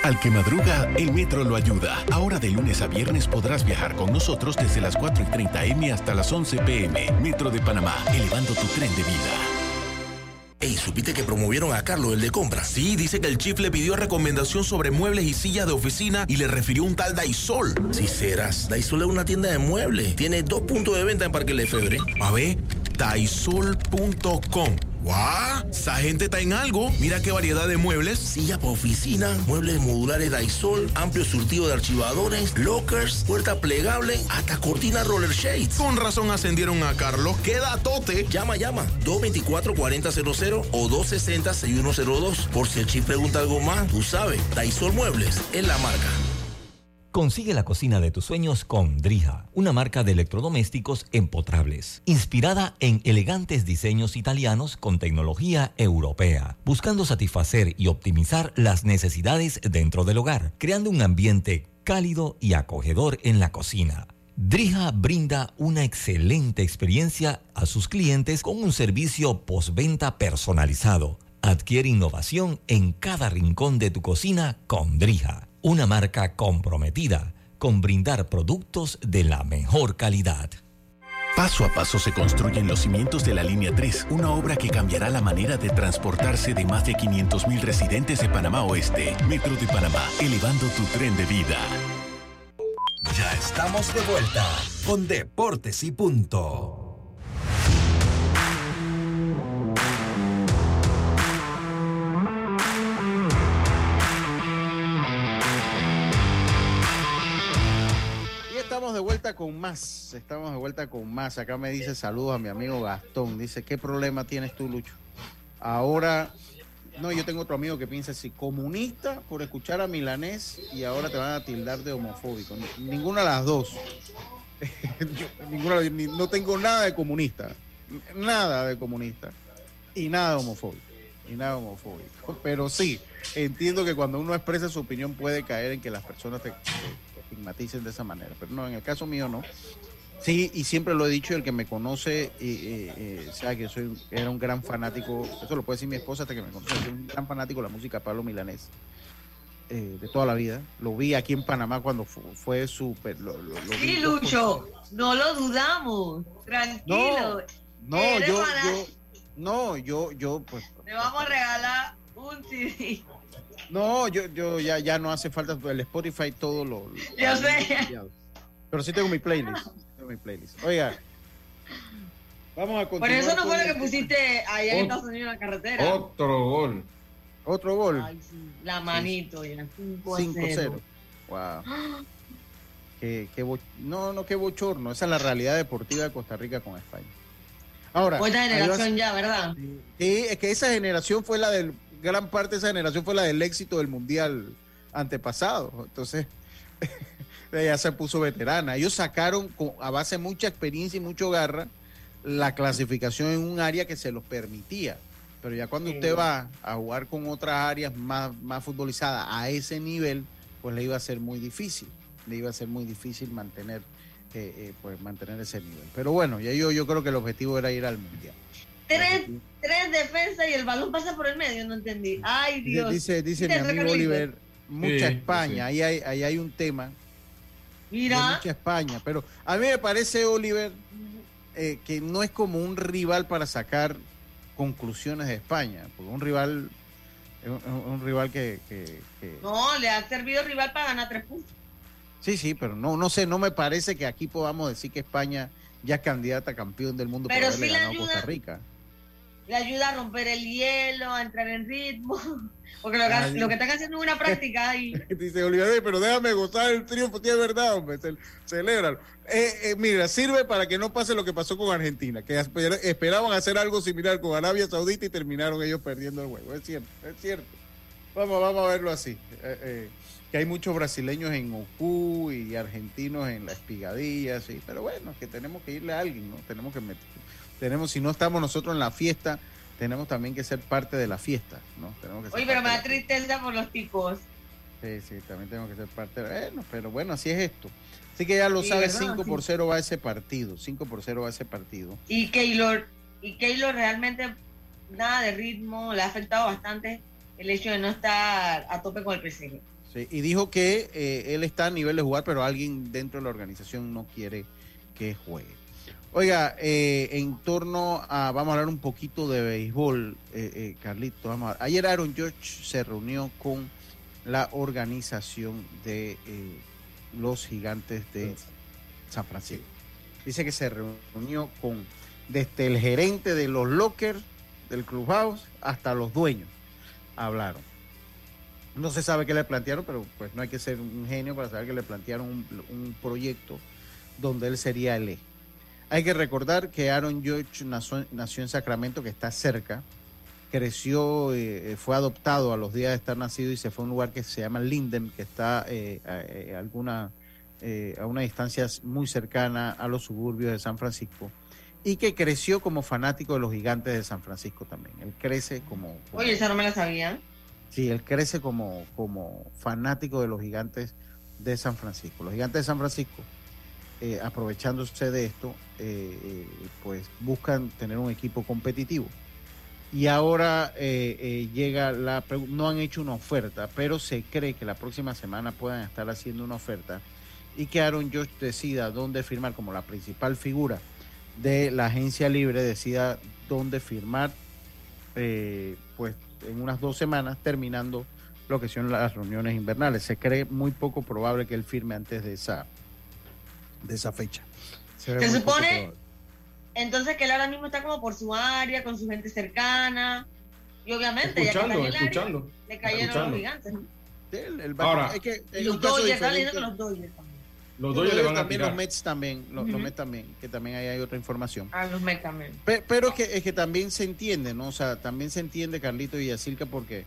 Al que madruga, el metro lo ayuda. Ahora de lunes a viernes podrás viajar con nosotros desde las 4 y 30 M hasta las 11 PM. Metro de Panamá, elevando tu tren de vida. Ey, ¿supiste que promovieron a Carlos, el de compras? Sí, dice que el chief le pidió recomendación sobre muebles y sillas de oficina y le refirió un tal Daisol. Si serás, Daisol es una tienda de muebles. Tiene dos puntos de venta en Parque Lefebvre. A ver, daisol.com. ¡Guau! Esa gente está en algo. Mira qué variedad de muebles. Silla para oficina, muebles modulares Daisol, amplio surtido de archivadores, lockers, puerta plegable, hasta cortina roller shades. Con razón ascendieron a Carlos. ¡Queda tote! Llama, llama. 224-4000 o 260-6102. Por si el chip pregunta algo más, tú sabes. Daisol Muebles es la marca. Consigue la cocina de tus sueños con Drija, una marca de electrodomésticos empotrables, inspirada en elegantes diseños italianos con tecnología europea, buscando satisfacer y optimizar las necesidades dentro del hogar, creando un ambiente cálido y acogedor en la cocina. Drija brinda una excelente experiencia a sus clientes con un servicio postventa personalizado. Adquiere innovación en cada rincón de tu cocina con Drija una marca comprometida con brindar productos de la mejor calidad. Paso a paso se construyen los cimientos de la Línea 3, una obra que cambiará la manera de transportarse de más de 500.000 residentes de Panamá Oeste. Metro de Panamá, elevando tu tren de vida. Ya estamos de vuelta con Deportes y Punto. Vuelta con más. Estamos de vuelta con más. Acá me dice saludos a mi amigo Gastón. Dice, ¿qué problema tienes tú, Lucho? Ahora, no, yo tengo otro amigo que piensa así, comunista por escuchar a Milanés y ahora te van a tildar de homofóbico. Ninguna de las dos. no tengo nada de comunista. Nada de comunista. Y nada homofóbico. Y nada homofóbico. Pero sí, entiendo que cuando uno expresa su opinión puede caer en que las personas te estigmaticen de esa manera. Pero no, en el caso mío no. Sí, y siempre lo he dicho, el que me conoce, eh, sabe que soy, era un gran fanático, eso lo puede decir mi esposa hasta que me conoce, soy un gran fanático de la música Pablo Milanés, eh, de toda la vida. Lo vi aquí en Panamá cuando fue, súper... sí, Lucho, no lo dudamos, tranquilo. No, yo, yo, no, yo, yo, pues... Le vamos a regalar un CD. No, yo, yo ya, ya no hace falta el Spotify todo lo. yo sé. Pero sí tengo mi playlist. Tengo mi playlist. Oiga. Vamos a continuar. Por eso no fue lo que pusiste allá en Estados Unidos en la carretera. Otro gol. Otro gol. Ay, sí. La manito ya. 5-0. Wow. Qué, qué no, no, qué bochorno. Esa es la realidad deportiva de Costa Rica con España. Ahora. Esta generación ya, ¿verdad? Sí, es que esa generación fue la del gran parte de esa generación fue la del éxito del mundial antepasado. Entonces, ya se puso veterana. Ellos sacaron a base de mucha experiencia y mucho garra la clasificación en un área que se los permitía. Pero ya cuando usted va a jugar con otras áreas más, más futbolizadas a ese nivel, pues le iba a ser muy difícil. Le iba a ser muy difícil mantener, eh, eh, pues mantener ese nivel. Pero bueno, ya yo, yo creo que el objetivo era ir al mundial tres, tres defensas y el balón pasa por el medio, no entendí. Ay, Dios. Dice, dice mi amigo Oliver, mucha España, Ahí, hay, ahí hay un tema. Mira. mucha España, pero a mí me parece, Oliver, eh, que no es como un rival para sacar conclusiones de España, porque un rival, un, un rival que, que, No, le ha servido rival para ganar tres puntos. Sí, sí, pero no, no sé, no me parece que aquí podamos decir que España ya es candidata a campeón del mundo pero por haberle ganado Costa Rica le ayuda a romper el hielo, a entrar en ritmo. Porque lo, que, lo que están haciendo es una práctica ahí. Dice Oliver, pero déjame gozar el triunfo, tiene verdad, hombre, ce celebran. Eh, eh, mira, sirve para que no pase lo que pasó con Argentina, que esperaban hacer algo similar con Arabia Saudita y terminaron ellos perdiendo el juego. Es cierto, es cierto. Vamos, vamos a verlo así. Eh, que hay muchos brasileños en Ocu y argentinos en la espigadilla, sí, pero bueno, que tenemos que irle a alguien, ¿no? Tenemos que meter, tenemos, si no estamos nosotros en la fiesta, tenemos también que ser parte de la fiesta, ¿no? Tenemos que Oye, pero me da tristeza por los tipos. Sí, sí, también tenemos que ser parte de... Bueno, pero bueno, así es esto. Así que ya lo sabes, 5 por 0 va ese partido, 5 por 0 va ese partido. Y Keylor, y Keylor realmente nada de ritmo, le ha afectado bastante el hecho de no estar a tope con el PSG. Sí, y dijo que eh, él está a nivel de jugar, pero alguien dentro de la organización no quiere que juegue. Oiga, eh, en torno a, vamos a hablar un poquito de béisbol, eh, eh, Carlito. Vamos a, ayer Aaron George se reunió con la organización de los gigantes de San Francisco. Dice que se reunió con desde el gerente de los lockers del clubhouse hasta los dueños. Hablaron. No se sabe qué le plantearon, pero pues no hay que ser un genio para saber que le plantearon un, un proyecto donde él sería el eje hay que recordar que Aaron George nació, en Sacramento, que está cerca, creció, eh, fue adoptado a los días de estar nacido y se fue a un lugar que se llama Linden, que está eh, a, alguna, eh, a una distancia muy cercana a los suburbios de San Francisco y que creció como fanático de los gigantes de San Francisco también. Él crece como... Oye, esa no me la sabía. Sí, él crece como, como fanático de los gigantes de San Francisco. Los gigantes de San Francisco eh, aprovechándose de esto, eh, eh, pues buscan tener un equipo competitivo. Y ahora llega la no han hecho una oferta, pero se cree que la próxima semana puedan estar haciendo una oferta y que Aaron Josh decida dónde firmar como la principal figura de la agencia libre, decida dónde firmar, pues en unas dos semanas, terminando lo que son las reuniones invernales. Se cree muy poco probable que él firme antes de esa de esa fecha. Se, supone entonces que él ahora mismo está como por su área, con su gente cercana. Y obviamente, escuchando, ya que escuchando, le cayeron los gigantes. ahora, es que los Dodgers, los Dodgers Los Dodgers le van a tirar. Los Mets también, los, Mets también, que también ahí hay otra información. Ah, los Mets también. Pero, es, que, es que también se entiende, ¿no? O sea, también se entiende Carlito y Yacirca porque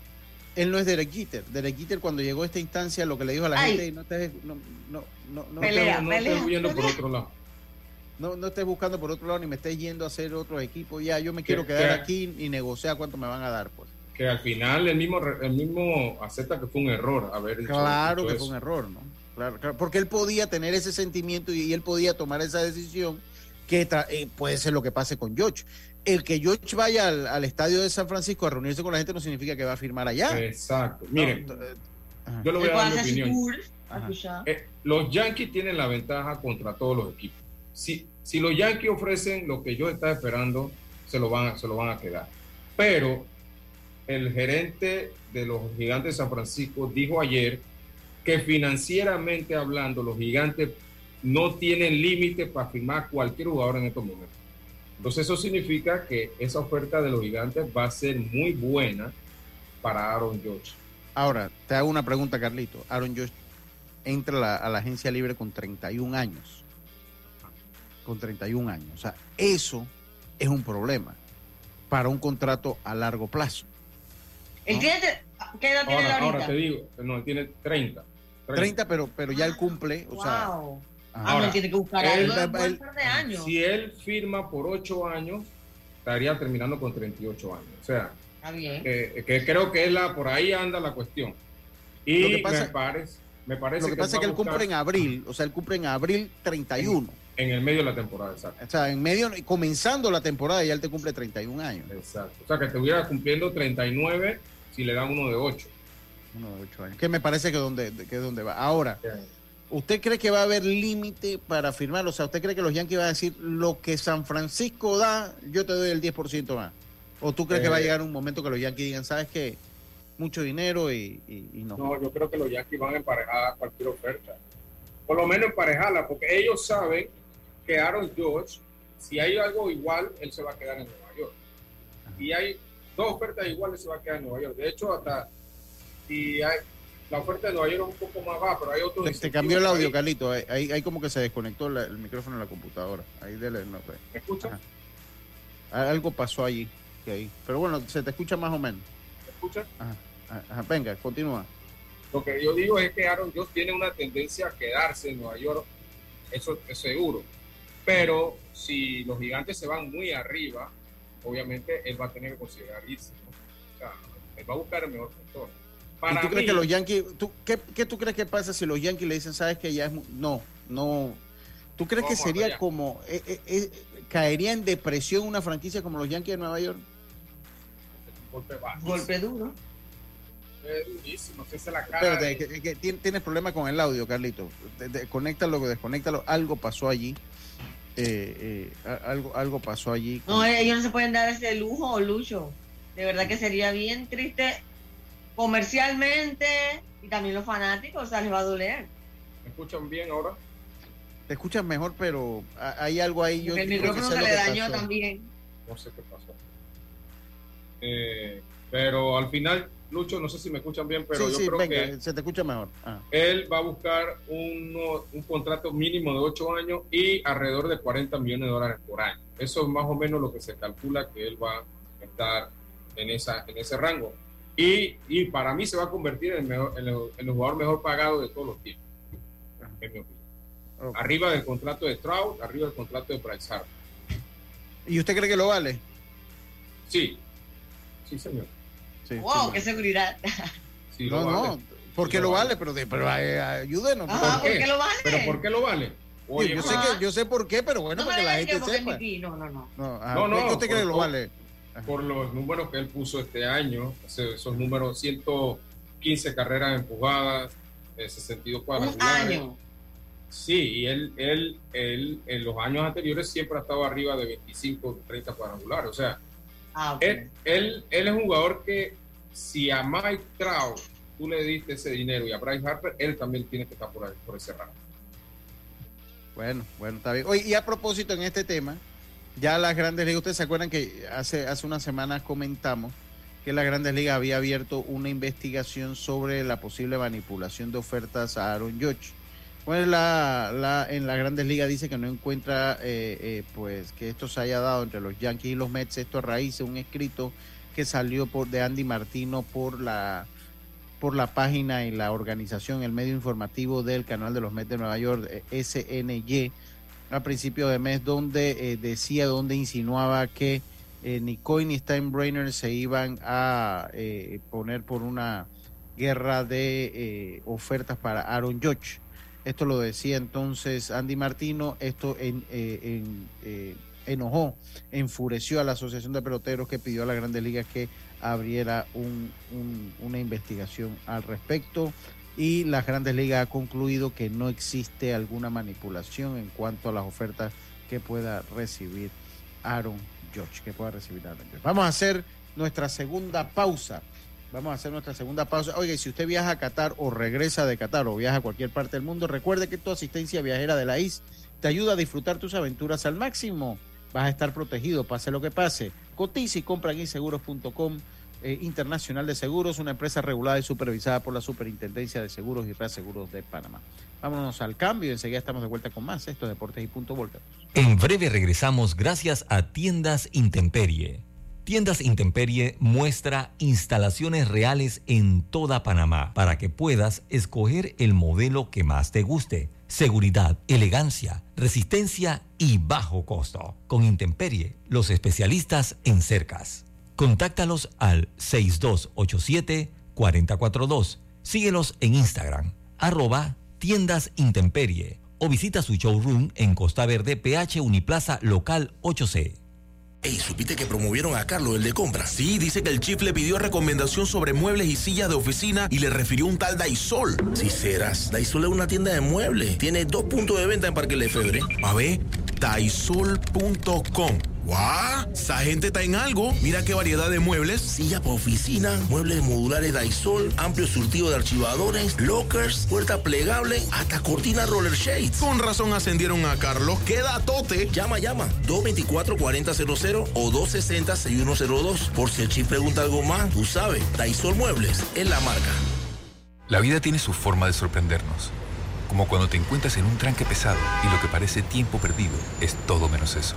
él no es Derek Jeter. Derek Jeter cuando llegó a esta instancia lo que le dijo a la gente, no estés, no, no, no, no, pelea, no, estés por otro lado. No, no estés buscando por otro lado ni me estés yendo a hacer otro equipo. Ya, yo me quiero quedar aquí y negociar cuánto me van a dar, pues. Que al final el mismo, el mismo acepta que fue un error haber Claro que fue un error, ¿no? Claro, porque él podía tener ese sentimiento y, él podía tomar esa decisión que eh, puede ser lo que pase con George el que George vaya al, estadio de San Francisco a reunirse con la gente no significa que va a firmar allá. Exacto. Miren, eh, yo le voy a dar mi opinión. Eh, los Yankees tienen la ventaja contra todos los equipos. Si, si los Yankees ofrecen lo que yo estaba esperando, se lo, van, se lo van a quedar. Pero el gerente de los gigantes de San Francisco dijo ayer que financieramente hablando, los gigantes no tienen límite para firmar cualquier jugador en estos momentos. Entonces eso significa que esa oferta de los gigantes va a ser muy buena para Aaron George. Ahora, te hago una pregunta, Carlito. Aaron George entra a la, agencia libre con 31 años. Con 31 años. O sea, eso es un problema para un contrato a largo plazo. ¿El ¿Qué edad tiene ahora, ahora te digo, no, él tiene 30. 30, pero, pero ya él cumple. O sea, Ah, tiene que buscar algo de años. Si él firma por 8 años, estaría terminando con 38 años. O sea, que creo que es la, por ahí anda la cuestión. Y me parece, me parece lo que, pasa es que él cumple en abril, o sea, él cumple en abril 31. En, el medio de la temporada, exacto. O sea, en medio, comenzando la temporada, ya él te cumple 31 años. Exacto. O sea, que estuviera cumpliendo 39 si le dan uno de 8. Uno de 8 años. Que me parece que, donde, que es donde va. Ahora. ¿Usted cree que va a haber límite para firmar? O sea, ¿usted cree que los Yankees van a decir lo que San Francisco da, yo te doy el 10% más? ¿O tú crees que va a eh. llegar un momento que los Yankees digan, sabes qué? Mucho dinero y, no. No, yo creo que los Yankees van a emparejar cualquier oferta. Por lo menos emparejarla, porque ellos saben que Aaron George, si hay algo igual, él se va a quedar en Nueva York. y hay dos ofertas iguales, se va a quedar en Nueva York. De hecho, hasta si hay, la oferta de Nueva York es un poco más baja, pero hay otros. Te, cambió el audio, Carlito. Ahí, como que se desconectó el micrófono de la computadora. Ahí dele, no, pues. ¿Me escucha? Algo pasó allí. Pero bueno, se te escucha más o menos. ¿Me escucha? Ajá. Venga, continúa. Lo que yo digo es que Aaron Josh tiene una tendencia a quedarse en Nueva York, eso es seguro. Pero si los gigantes se van muy arriba, obviamente él va a tener que considerar irse. O sea, él va a buscar el mejor sector ¿Y tú crees que los Yankees, tú, qué, qué, tú crees que pasa si los Yankees le dicen, sabes que ya es... No, no. ¿Tú crees que sería como... Eh, eh, eh, caería en depresión una franquicia como los Yankees de Nueva York? Golpe, Golpe duro. Es durísimo, se la cara. Espérate, que, tienes problemas con el audio, Carlito. Desconéctalo, desconéctalo. Algo pasó allí. Algo, algo pasó allí. No, ellos no se pueden dar ese lujo o lucho. De verdad que sería bien triste comercialmente y también los fanáticos, o sea, les va a doler. ¿Me escuchan bien ahora? Te escuchas mejor, pero hay algo ahí. Yo el micrófono se le dañó también. No sé qué pasó. Eh, pero al final, Lucho, no sé si me escuchan bien, pero yo creo que se te escucha mejor. Ah. Él va a buscar un, un contrato mínimo de 8 años y alrededor de 40 millones de dólares por año. Eso es más o menos lo que se calcula que él va a estar en, esa, en ese rango. Y, y, para mí se va a convertir en el, jugador mejor pagado de todos los tiempos, en mi opinión. Arriba del contrato de Trout, arriba del contrato de Bryce Harper. ¿Y usted cree que lo vale? Sí, sí, señor. Wow, qué seguridad. Sí, no, no, porque lo, vale, pero, de, pero eh, ayúdenos. ¿por, qué? lo vale? ¿Pero por qué lo vale? yo, sé que, yo sé por qué, pero bueno, para que la gente sepa. No, no, no. No, no, ¿Usted cree que lo vale? por los números que él puso este año, esos números, 115 carreras empujadas, 62 cuadrangulares. Un año. Sí, y él, él, él en los años anteriores siempre ha estado arriba de 25, 30 cuadrangulares. O sea, ah, él, él, es un jugador que si a Mike Trout tú le diste ese dinero y a Bryce Harper, él también tiene que estar por, ahí, por ese rango. Bueno, bueno, está bien. Oye, y a propósito en este tema, ya las grandes ligas, ustedes se acuerdan que hace, hace unas semanas comentamos que la Grandes Ligas había abierto una investigación sobre la posible manipulación de ofertas a Aaron Judge. Pues la, la, en la Grandes Ligas dice que no encuentra eh, eh, pues que esto se haya dado entre los Yankees y los Mets, esto a raíz de un escrito que salió por de Andy Martino por la por la página y la organización, el medio informativo del canal de los Mets de Nueva York, eh, SNY, a principio de mes donde eh, decía, donde insinuaba que eh, ni Coin ni Steinbrenner se iban a eh, poner por una guerra de ofertas para Aaron Judge. Esto lo decía entonces Andy Martino, esto en, enojó, enfureció a la Asociación de Peloteros que pidió a la Grandes Ligas que abriera una investigación al respecto y las grandes ligas ha concluido que no existe alguna manipulación en cuanto a las ofertas que pueda recibir Aaron George, que pueda recibir. Vamos a hacer nuestra segunda pausa. Vamos a hacer nuestra segunda pausa. Oye, si usted viaja a Qatar o regresa de Qatar o viaja a cualquier parte del mundo, recuerde que tu asistencia viajera de la IS te ayuda a disfrutar tus aventuras al máximo. Vas a estar protegido, pase lo que pase. Cotiza y compra en inseguros.com eh, Internacional de Seguros, una empresa regulada y supervisada por la Superintendencia de Seguros y Reaseguros de Panamá. Vámonos al cambio y enseguida estamos de vuelta con más. Esto es Deportes y Punto Volta. En breve regresamos gracias a Tiendas Intemperie. Tiendas Intemperie muestra instalaciones reales en toda Panamá para que puedas escoger el modelo que más te guste. Seguridad, elegancia, resistencia y bajo costo. Con Intemperie, los especialistas en cercas. Contáctalos al 6287-442. Síguelos en Instagram, arroba tiendas intemperie o visita su showroom en Costa Verde, PH Uniplaza Local 8C. Ey, ¿supiste que promovieron a Carlos, el de compras? Sí, dice que el chief le pidió recomendación sobre muebles y sillas de oficina y le refirió un tal Daisol. Si serás, Daisol es una tienda de muebles. Tiene dos puntos de venta en Parque Lefebvre. A ver, daisol.com ¡Guau! Esa gente está en algo. Mira qué variedad de muebles. Silla para oficina, muebles modulares Daisol, amplio surtido de archivadores, lockers, puerta plegable, hasta cortina roller shades. Con razón ascendieron a Carlos. ¡Queda tote! Llama, llama. 224-4000 o 260-6102. Por si el chip pregunta algo más, tú sabes. Daisol Muebles es la marca. La vida tiene su forma de sorprendernos. Como cuando te encuentras en un tranque pesado y lo que parece tiempo perdido es todo menos eso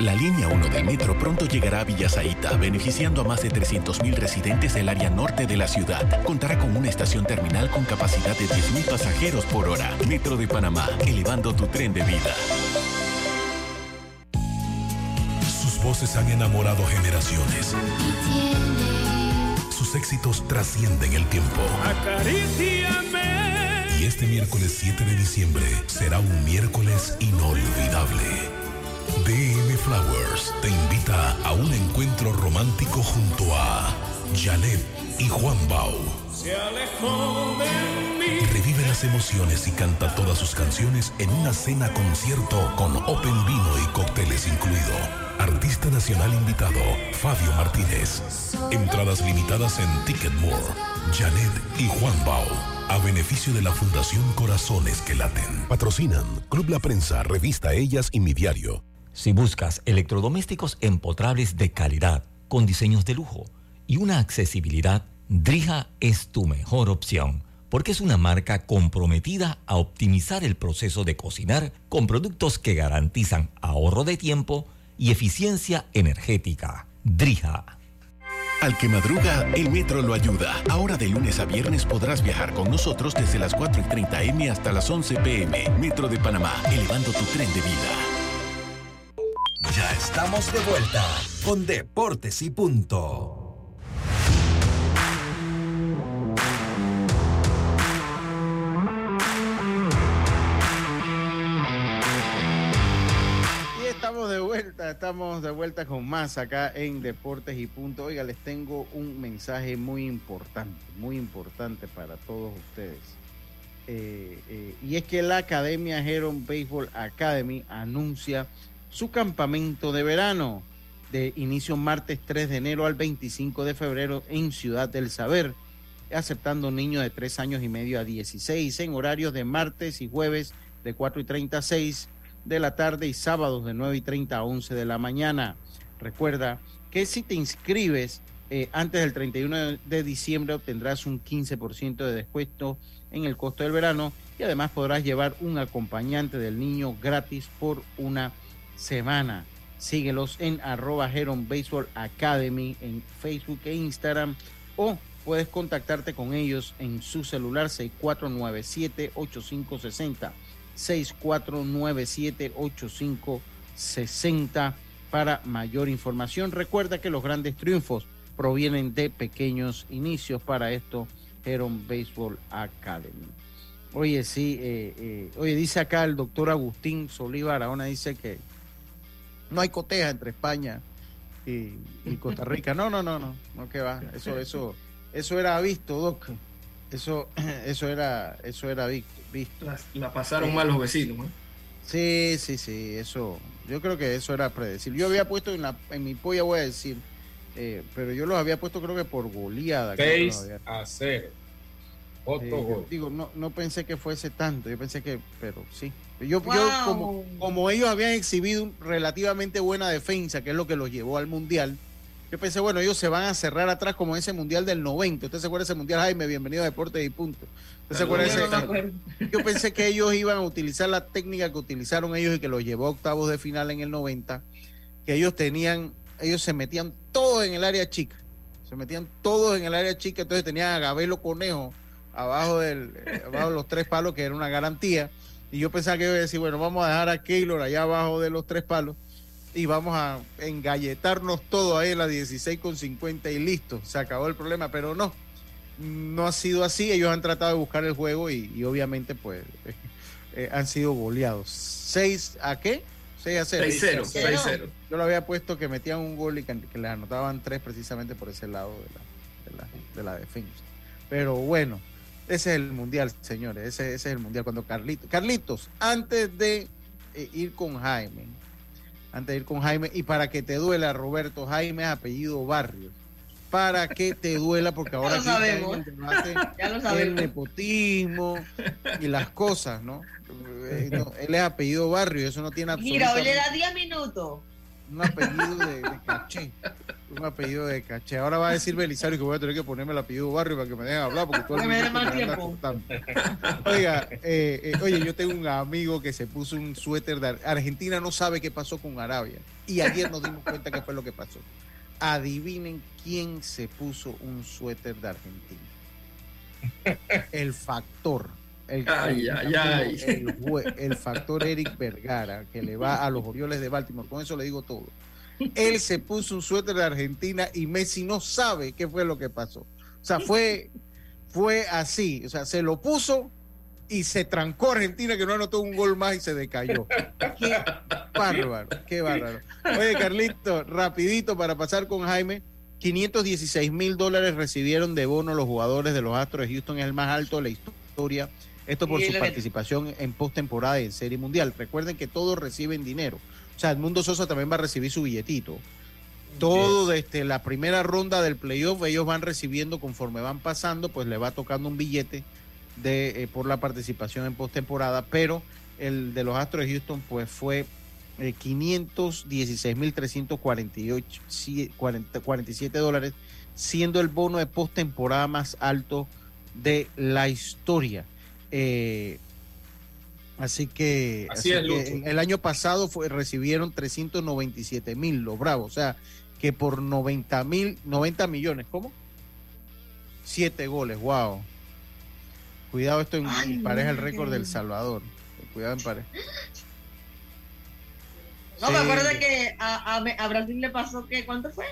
La línea 1 del metro pronto llegará a Villasaita, beneficiando a más de 300.000 residentes del área norte de la ciudad. Contará con una estación terminal con capacidad de 10.000 pasajeros por hora. Metro de Panamá, elevando tu tren de vida. Sus voces han enamorado generaciones. Sus éxitos trascienden el tiempo. Y este miércoles 7 de diciembre será un miércoles inolvidable. DM Flowers te invita a un encuentro romántico junto a Janet y Juan Bau. Se alejó de mí. Revive las emociones y canta todas sus canciones en una cena concierto con Open Vino y cócteles incluido. Artista nacional invitado, Fabio Martínez. Entradas limitadas en Ticketmore. Janet y Juan Bau. A beneficio de la Fundación Corazones que Laten. Patrocinan Club La Prensa, Revista Ellas y Mi Diario. Si buscas electrodomésticos empotrables de calidad, con diseños de lujo y una accesibilidad, Drija es tu mejor opción, porque es una marca comprometida a optimizar el proceso de cocinar con productos que garantizan ahorro de tiempo y eficiencia energética. Drija. Al que madruga, el metro lo ayuda. Ahora de lunes a viernes podrás viajar con nosotros desde las 4 y 30 M hasta las 11 PM. Metro de Panamá, elevando tu tren de vida. Ya estamos de vuelta con Deportes y Punto. Y estamos de vuelta, estamos de vuelta con más acá en Deportes y Punto. Oiga, les tengo un mensaje muy importante, muy importante para todos ustedes. Eh, eh, y es que la Academia Heron Baseball Academy anuncia su campamento de verano de inicio martes 3 de enero al 25 de febrero en Ciudad del Saber, aceptando niños de 3 años y medio a 16 en horarios de martes y jueves de 4 y 30 a 6 de la tarde y sábados de 9 y 30 a 11 de la mañana. Recuerda que si te inscribes eh, antes del 31 de diciembre obtendrás un 15% de descuento en el costo del verano y además podrás llevar un acompañante del niño gratis por una. Síguelos en arroba Heron Baseball Academy en Facebook e Instagram o puedes contactarte con ellos en su celular 6497-8560. 6497-8560 para mayor información. Recuerda que los grandes triunfos provienen de pequeños inicios para esto, Heron Baseball Academy. Oye, sí, eh, eh, oye, dice acá el doctor Agustín Solívar, ahora dice que no hay coteja entre España y, Costa Rica. No, no, no, no, no que va. Eso, eso, eso era visto, Doc. Eso, eso era, eso era visto. La, pasaron mal los vecinos, ¿no? Sí, sí, sí, eso, yo creo que eso era predecible. Yo había puesto en, la, en mi polla, voy a decir, eh, pero yo los había puesto creo que por goleada. 6 a 0. Otro Digo, no, no pensé que fuese tanto, yo pensé que, pero sí. Yo, como, como, ellos habían exhibido relativamente buena defensa, que es lo que los llevó al Mundial, yo pensé, bueno, ellos se van a cerrar atrás como ese Mundial del 90. ¿Usted se acuerda de ese Mundial, Jaime? Bienvenido a Deportes y Punto. Yo pensé que ellos iban a utilizar la técnica que utilizaron ellos y que los llevó a octavos de final en el 90, que ellos tenían, ellos se metían todos en el área chica. Se metían todos en el área chica, entonces tenían a Gabelo Conejo abajo, del, abajo de los tres palos, que era una garantía y yo pensaba que iba a decir, bueno, vamos a dejar a Keylor allá abajo de los tres palos y vamos a engalletarnos todo ahí en la 16 con 50 y listo, se acabó el problema, pero no, no ha sido así, ellos han tratado de buscar el juego y, obviamente pues eh, han sido goleados. ¿6 a qué? 6 a 0. 6 0. Yo lo había puesto que metían un gol y que, les anotaban 3 precisamente por ese lado de la, de la, defensa. Pero bueno, ese es el mundial, señores, ese, es el mundial. Cuando Carlitos, Carlitos, antes de eh, ir con Jaime, antes de ir con Jaime, y para que te duela, Roberto, Jaime es apellido Barrios para que te duela, porque ahora ya lo el debate el nepotismo y las cosas, eh, ¿no? Él es apellido barrio, eso no tiene absolutamente... Mira, hoy le da 10 minutos. Un apellido de, caché. Un apellido de caché. Ahora va a decir Belisario que voy a tener que ponerme el apellido barrio para que me dejen hablar, porque todo el mundo tiempo. Oiga, eh, eh, oye, yo tengo un amigo que se puso un suéter de Argentina, no sabe qué pasó con Arabia. Y ayer nos dimos cuenta qué fue lo que pasó. Adivinen quién se puso un suéter de Argentina. El factor. El, el, factor Eric Vergara, que le va a los Orioles de Baltimore. Con eso le digo todo. Él se puso un suéter de Argentina y Messi no sabe qué fue lo que pasó. O sea, fue, fue así. O sea, se lo puso y se trancó Argentina que no anotó un gol más y se decayó. Qué bárbaro, qué bárbaro. Oye, Carlito, rapidito para pasar con Jaime. 516 mil dólares recibieron de bono los jugadores de los Astros de Houston, es el más alto de la historia. Esto por su participación en postemporada y en Serie Mundial. Recuerden que todos reciben dinero. O sea, el Mundo Sosa también va a recibir su billetito. Todo desde la primera ronda del playoff, ellos van recibiendo conforme van pasando, pues le va tocando un billete de, eh, por la participación en postemporada, pero el de los Astros de Houston pues fue eh, 516.347 dólares, siendo el bono de postemporada más alto de la historia. Eh, así que, el año pasado fue, recibieron 397 mil los Bravos, o sea que por 90 mil, 90 millones, ¿cómo? Siete goles, wow. Cuidado, esto en, pareja el récord del Salvador. Cuidado en pareja. No, me acuerdo que a, a, Brasil le pasó que, ¿cuánto fue?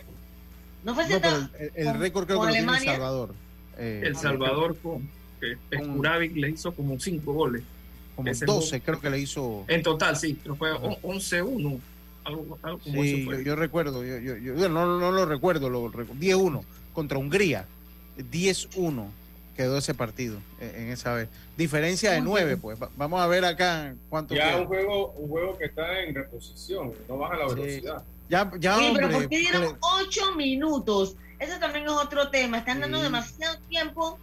No fue no, el, récord creo que lo tiene El Salvador. Eh, el Salvador con, que le hizo como 5 goles. Como 12 creo que le hizo. En total, sí, pero fue 11-1. Algo, algo como sí, Yo, yo, recuerdo, yo, yo, yo no, no, lo recuerdo, lo, 10-1 contra Hungría, 10-1 quedó ese partido eh, en esa vez. Diferencia de nueve, pues. Vamos a ver acá cuánto. Ya un juego, un juego que está en reposición, no baja la velocidad. Ya, ya, sí, pero ¿por qué dieron ocho minutos? Ese también es otro tema. Están dando demasiado tiempo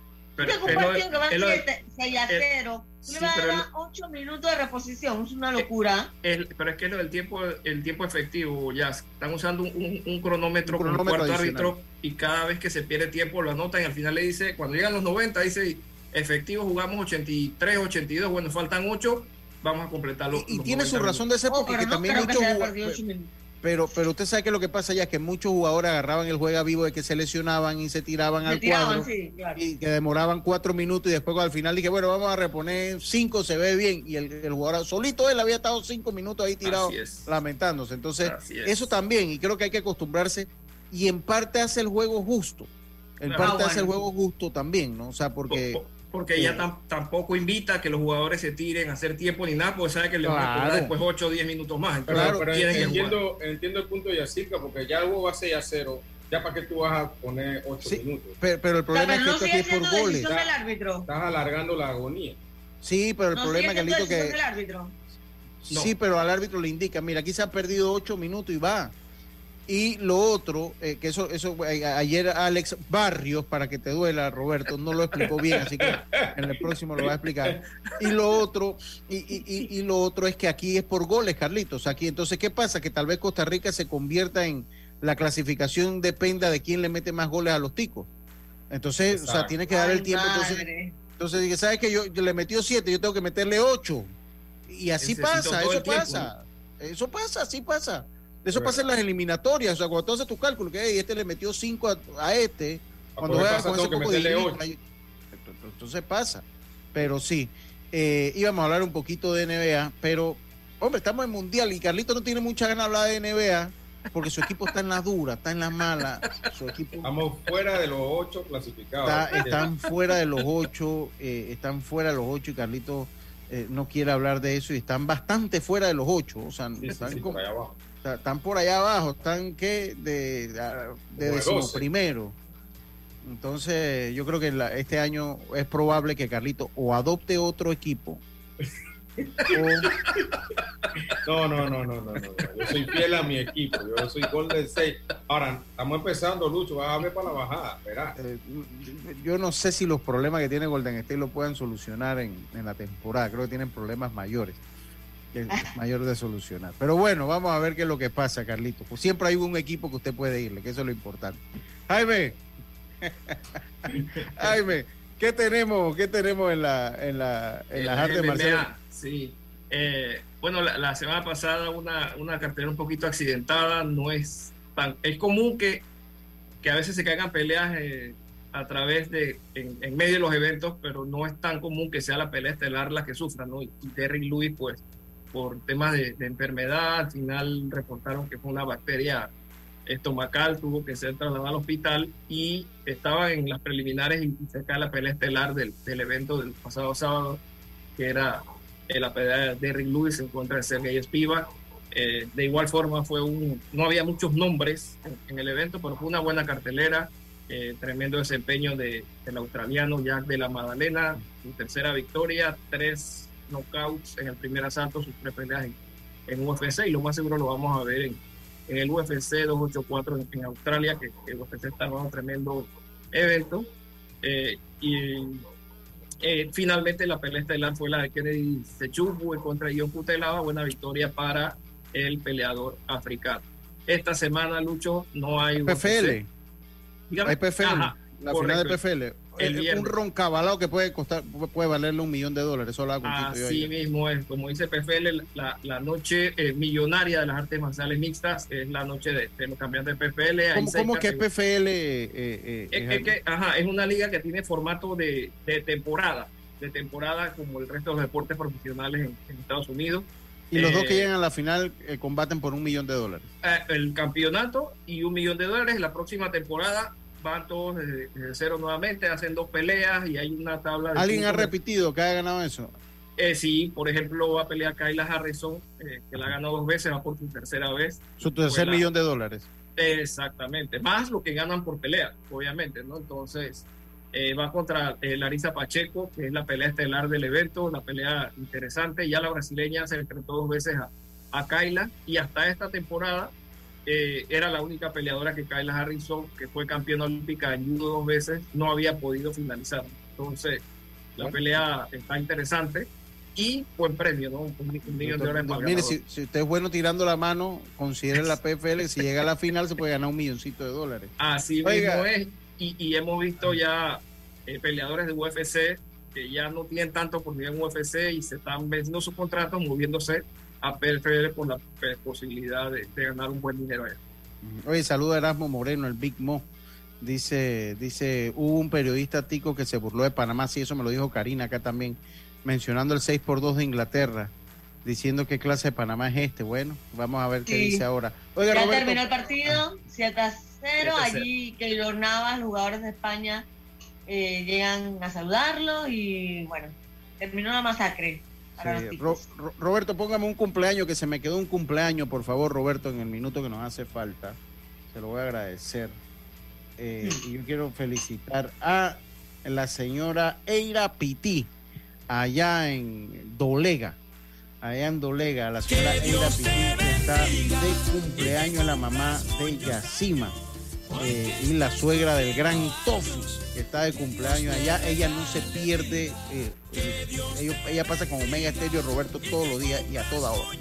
pero, un partido que va a 6 a 0. Tú le vas a dar 8 minutos de reposición, es una locura. pero es que el tiempo, el tiempo efectivo, ya están usando un, un, cronómetro, con un cuarto árbitro y cada vez que se pierde tiempo lo anotan y al final le dice, cuando llegan los 90, dice efectivo jugamos 83, 82, bueno, faltan 8, vamos a completarlo. Y, tiene su razón de ser oh, porque también muchos pero, pero usted sabe que lo que pasa ya es que muchos jugadores agarraban el juego vivo de que se lesionaban y se tiraban al cuadro y que demoraban cuatro minutos y después al final dije, bueno, vamos a reponer cinco, se ve bien. Y el, jugador solito él había estado cinco minutos ahí tirado lamentándose. Entonces, eso también, y creo que hay que acostumbrarse y en parte hace el juego justo. En parte hace el juego justo también, ¿no? O sea, porque porque ella tampoco invita a que los jugadores se tiren a hacer tiempo ni nada, porque sabe que le van a cobrar después 8 o 10 minutos más. claro, pero entiendo, entiendo el punto de Yacirca, porque ya algo va a ser a cero. Ya para que tú vas a poner 8 minutos. Pero, el problema es que esto aquí es por goles. Estás alargando la agonía. Sí, pero el problema es que, que... Sí, pero al árbitro le indica, mira, aquí se ha perdido 8 minutos y va. Y lo otro, eh, que eso, eso eh, ayer Alex Barrios, para que te duela, Roberto, no lo explicó bien, así que en el próximo lo va a explicar. Y lo otro, y, y, y, lo otro es que aquí es por goles, Carlitos. Aquí, entonces, ¿qué pasa? Que tal vez Costa Rica se convierta en la clasificación dependa de quién le mete más goles a los ticos. Entonces, o sea, tiene que dar el tiempo. Entonces, entonces dije, ¿sabes que yo, le metió siete, yo tengo que meterle ocho? Y así pasa, eso pasa. Eso pasa, así pasa. Eso pasa en las eliminatorias. O sea, cuando tú haces tu cálculo, que este le metió 5 a, este, cuando juega con ese poco de entonces pasa. Pero sí, eh, íbamos a hablar un poquito de NBA, pero Hombre, estamos en Mundial y Carlito no tiene mucha ganas de hablar de NBA porque su equipo está en la dura, está en la mala. Su equipo Estamos fuera de los ocho clasificados. están fuera de los ocho, eh, están fuera de los ocho y Carlito eh, no quiere hablar de eso y están bastante fuera de los ocho. O sea, están, por allá abajo. Están por allá abajo, están que de, de, primero. Entonces, yo creo que este año es probable que Carlito o adopte otro equipo no, no, no, no, no, no, Yo soy fiel a mi equipo. Yo soy Golden State. Ahora, estamos empezando, Lucho. Va a darme para la bajada. Verá. Eh, yo no sé si los problemas que tiene Golden State lo puedan solucionar en, la temporada. Creo que tienen problemas mayores. Que mayor de solucionar. Pero bueno, vamos a ver qué es lo que pasa, Carlito. Pues siempre hay un equipo que usted puede irle, que eso es lo importante. Jaime. Jaime, ¿qué tenemos? ¿Qué tenemos en la en la en las artes marciales? Sí. Eh, bueno, la, semana pasada una, una cartera un poquito accidentada, no es tan... Es común que, que a veces se caigan peleas eh, a través de, en, medio de los eventos, pero no es tan común que sea la pelea estelar la que sufra, ¿no? Y Terry Lewis, pues, por temas de, enfermedad, al final reportaron que fue una bacteria estomacal, tuvo que ser trasladado al hospital y estaba en las preliminares y, se cae la pelea estelar del, del evento del pasado sábado, que era la pelea de Rick Lewis en contra de Sergey Spivak. Eh, de igual forma fue un, no había muchos nombres en, el evento, pero fue una buena cartelera, eh, tremendo desempeño de, del australiano Jack de la Madalena, su tercera victoria, tres knockouts en el primer asalto, sus tres peleas en, UFC y lo más seguro lo vamos a ver en, en el UFC 284 en, en Australia, que, el UFC está en un tremendo evento. Eh, y eh, finalmente la pelea estelar fue la de Kennedy Sechubu contra Ion Putelaba, buena victoria para el peleador africano. Esta semana, Lucho, no hay... PFL. Hay PFL. la final de PFL un roncabalado que puede costar, puede valerle un millón de dólares. Eso lo hago Así mismo es, como dice PFL, la, la noche eh, millonaria de las artes marciales mixtas es la noche de, los campeones de PFL. ¿Cómo, ¿cómo que PFL? Eh, eh, es, que, ajá, es una liga que tiene formato de, de, temporada, de temporada como el resto de los deportes profesionales en, Estados Unidos. Y los dos que llegan a la final combaten por un millón de dólares. el campeonato y un millón de dólares. La próxima temporada van todos desde, cero nuevamente, hacen dos peleas y hay una tabla de... ¿Alguien ha repetido que haya ganado eso? Eh, sí, por ejemplo, va a pelear Kayla Harrison, eh, que la ha ganado dos veces, va por su tercera vez. Su tercer millón de dólares. Exactamente, más lo que ganan por pelea, obviamente, ¿no? Entonces, eh, va contra Larisa Pacheco, que es la pelea estelar del evento, una pelea interesante. Ya la brasileña se enfrentó dos veces a, a Kayla y hasta esta temporada eh, era la única peleadora que Kayla Harrison, que fue campeona olímpica en judo dos veces, no había podido finalizar. Entonces, la pelea está interesante y buen premio, ¿no? Un, millón de dólares Mire, si, usted es bueno tirando la mano, considere la PFL, si llega a la final se puede ganar un milloncito de dólares. Así mismo es, y, hemos visto ya eh, peleadores de UFC que ya no tienen tanto oportunidad en UFC y se están vendiendo sus contratos, moviéndose a PFL por la posibilidad de, ganar un buen dinero allá. Oye, saludo a Erasmo Moreno, el Big Mo. Dice, dice, hubo un periodista tico que se burló de Panamá, sí, eso me lo dijo Karina acá también, mencionando el 6 por 2 de Inglaterra, diciendo qué clase de Panamá es este. Bueno, vamos a ver qué dice ahora. Oiga, ya terminó el partido, 7 a 0, allí que los Navas, jugadores de España, eh, llegan a saludarlo y bueno, terminó la masacre. Roberto, póngame un cumpleaños, que se me quedó un cumpleaños, por favor, Roberto, en el minuto que nos hace falta. Se lo voy a agradecer. Eh, y yo quiero felicitar a la señora Eira Pití, allá en Dolega. Allá en Dolega, la señora Eira Pití, que está de cumpleaños, la mamá de Yacima. Eh, y la suegra del gran Tofi, que está de cumpleaños allá. Ella no se pierde, eh, ella, pasa con Omega Estéreo Roberto todos los días y a toda hora.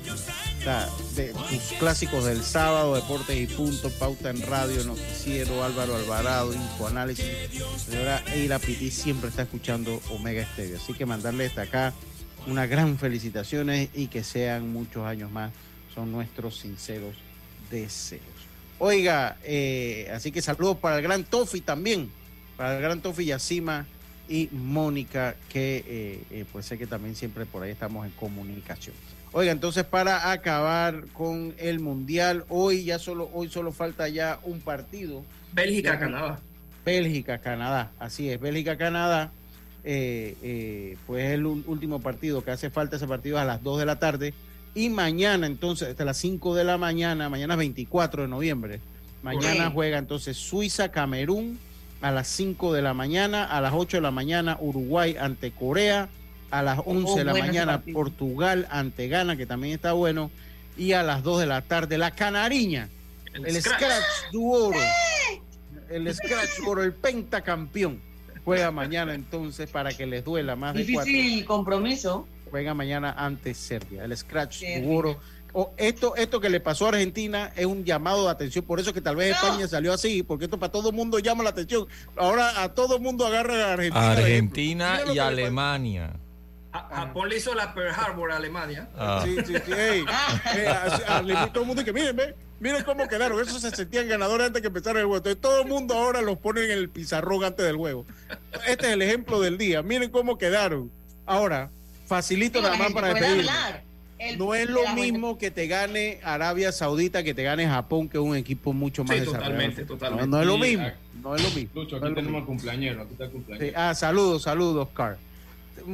O de clásicos del sábado, Deportes y Punto, Pauta en Radio, Noticiero, Álvaro Alvarado, Infoanálisis. Señora Eira Piti siempre está escuchando Omega Estéreo. Así que mandarle desde acá unas gran felicitaciones y que sean muchos años más. Son nuestros sinceros deseos. Oiga, eh, así que saludos para el gran Tofi también, para el gran Tofi Yacima, y Mónica, que eh, eh, pues sé que también siempre por ahí estamos en comunicación. Oiga, entonces para acabar con el Mundial, hoy ya solo, hoy solo falta ya un partido. Bélgica, Canadá. Bélgica, Canadá, así es, Bélgica, Canadá. pues es el último partido que hace falta ese partido a las 2 de la tarde. Y mañana, entonces, hasta las 5 de la mañana, mañana 24 de noviembre, mañana juega entonces Suiza, Camerún, a las 5 de la mañana, a las 8 de la mañana Uruguay ante Corea, a las 11 de la mañana Portugal ante Ghana, que también está bueno, y a las 2 de la tarde la Canariña, el, Scratch, Duoro, el Scratch Duoro, el pentacampeón, juega mañana entonces para que les duela más de cuatro. Difícil compromiso. Juega mañana ante Serbia, el Scratch Duoro esto, esto que le pasó a Argentina es un llamado de atención, por eso que tal vez España salió así, porque esto para todo el mundo llama la atención. Ahora a todo el mundo agarra a Argentina. Argentina y Alemania. Japón le hizo la Pearl Harbor a Alemania. Ah. Sí, sí, sí. todo el mundo que miren, miren cómo quedaron. Esos se sentían ganadores antes que empezara el juego. Entonces todo el mundo ahora los pone en el pizarrón antes del juego. Este es el ejemplo del día. Miren cómo quedaron. Ahora, facilito nada más para despedir no es lo mismo que te gane Arabia Saudita que te gane Japón, que es un equipo mucho más sí, Totalmente, totalmente. No, es lo mismo. No es lo mismo. Lucho, aquí tenemos al cumpleañero. Aquí está el cumpleañero. ah, saludos, saludos, Carl.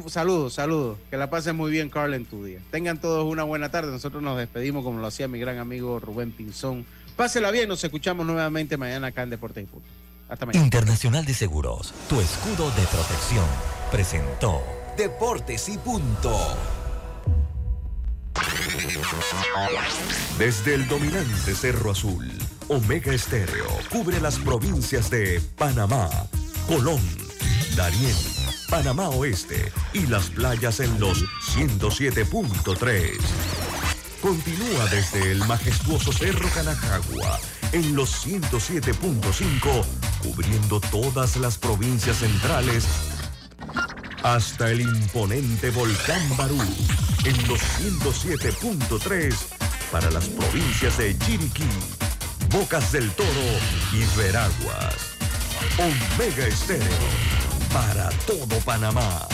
Saludos, saludos. Que la pasen muy bien, Carl, en tu día. Tengan todos una buena tarde. Nosotros nos despedimos como lo hacía mi gran amigo Rubén Pinzón. Pásela bien, nos escuchamos nuevamente mañana acá en Deportes y Punto. Hasta mañana. Internacional de Seguros, tu escudo de protección, presentó Deportes y Punto. Desde el dominante Cerro Azul, Omega Estéreo cubre las provincias de Panamá, Colón, Darién, Panamá Oeste y las playas en los 107.3. Continúa desde el majestuoso Cerro Canajagua en los 107.5, cubriendo todas las provincias centrales hasta el imponente volcán Barú en los 107.3 para las provincias de Chiriquí, Bocas del Toro y Veraguas. Omega Estéreo para todo Panamá.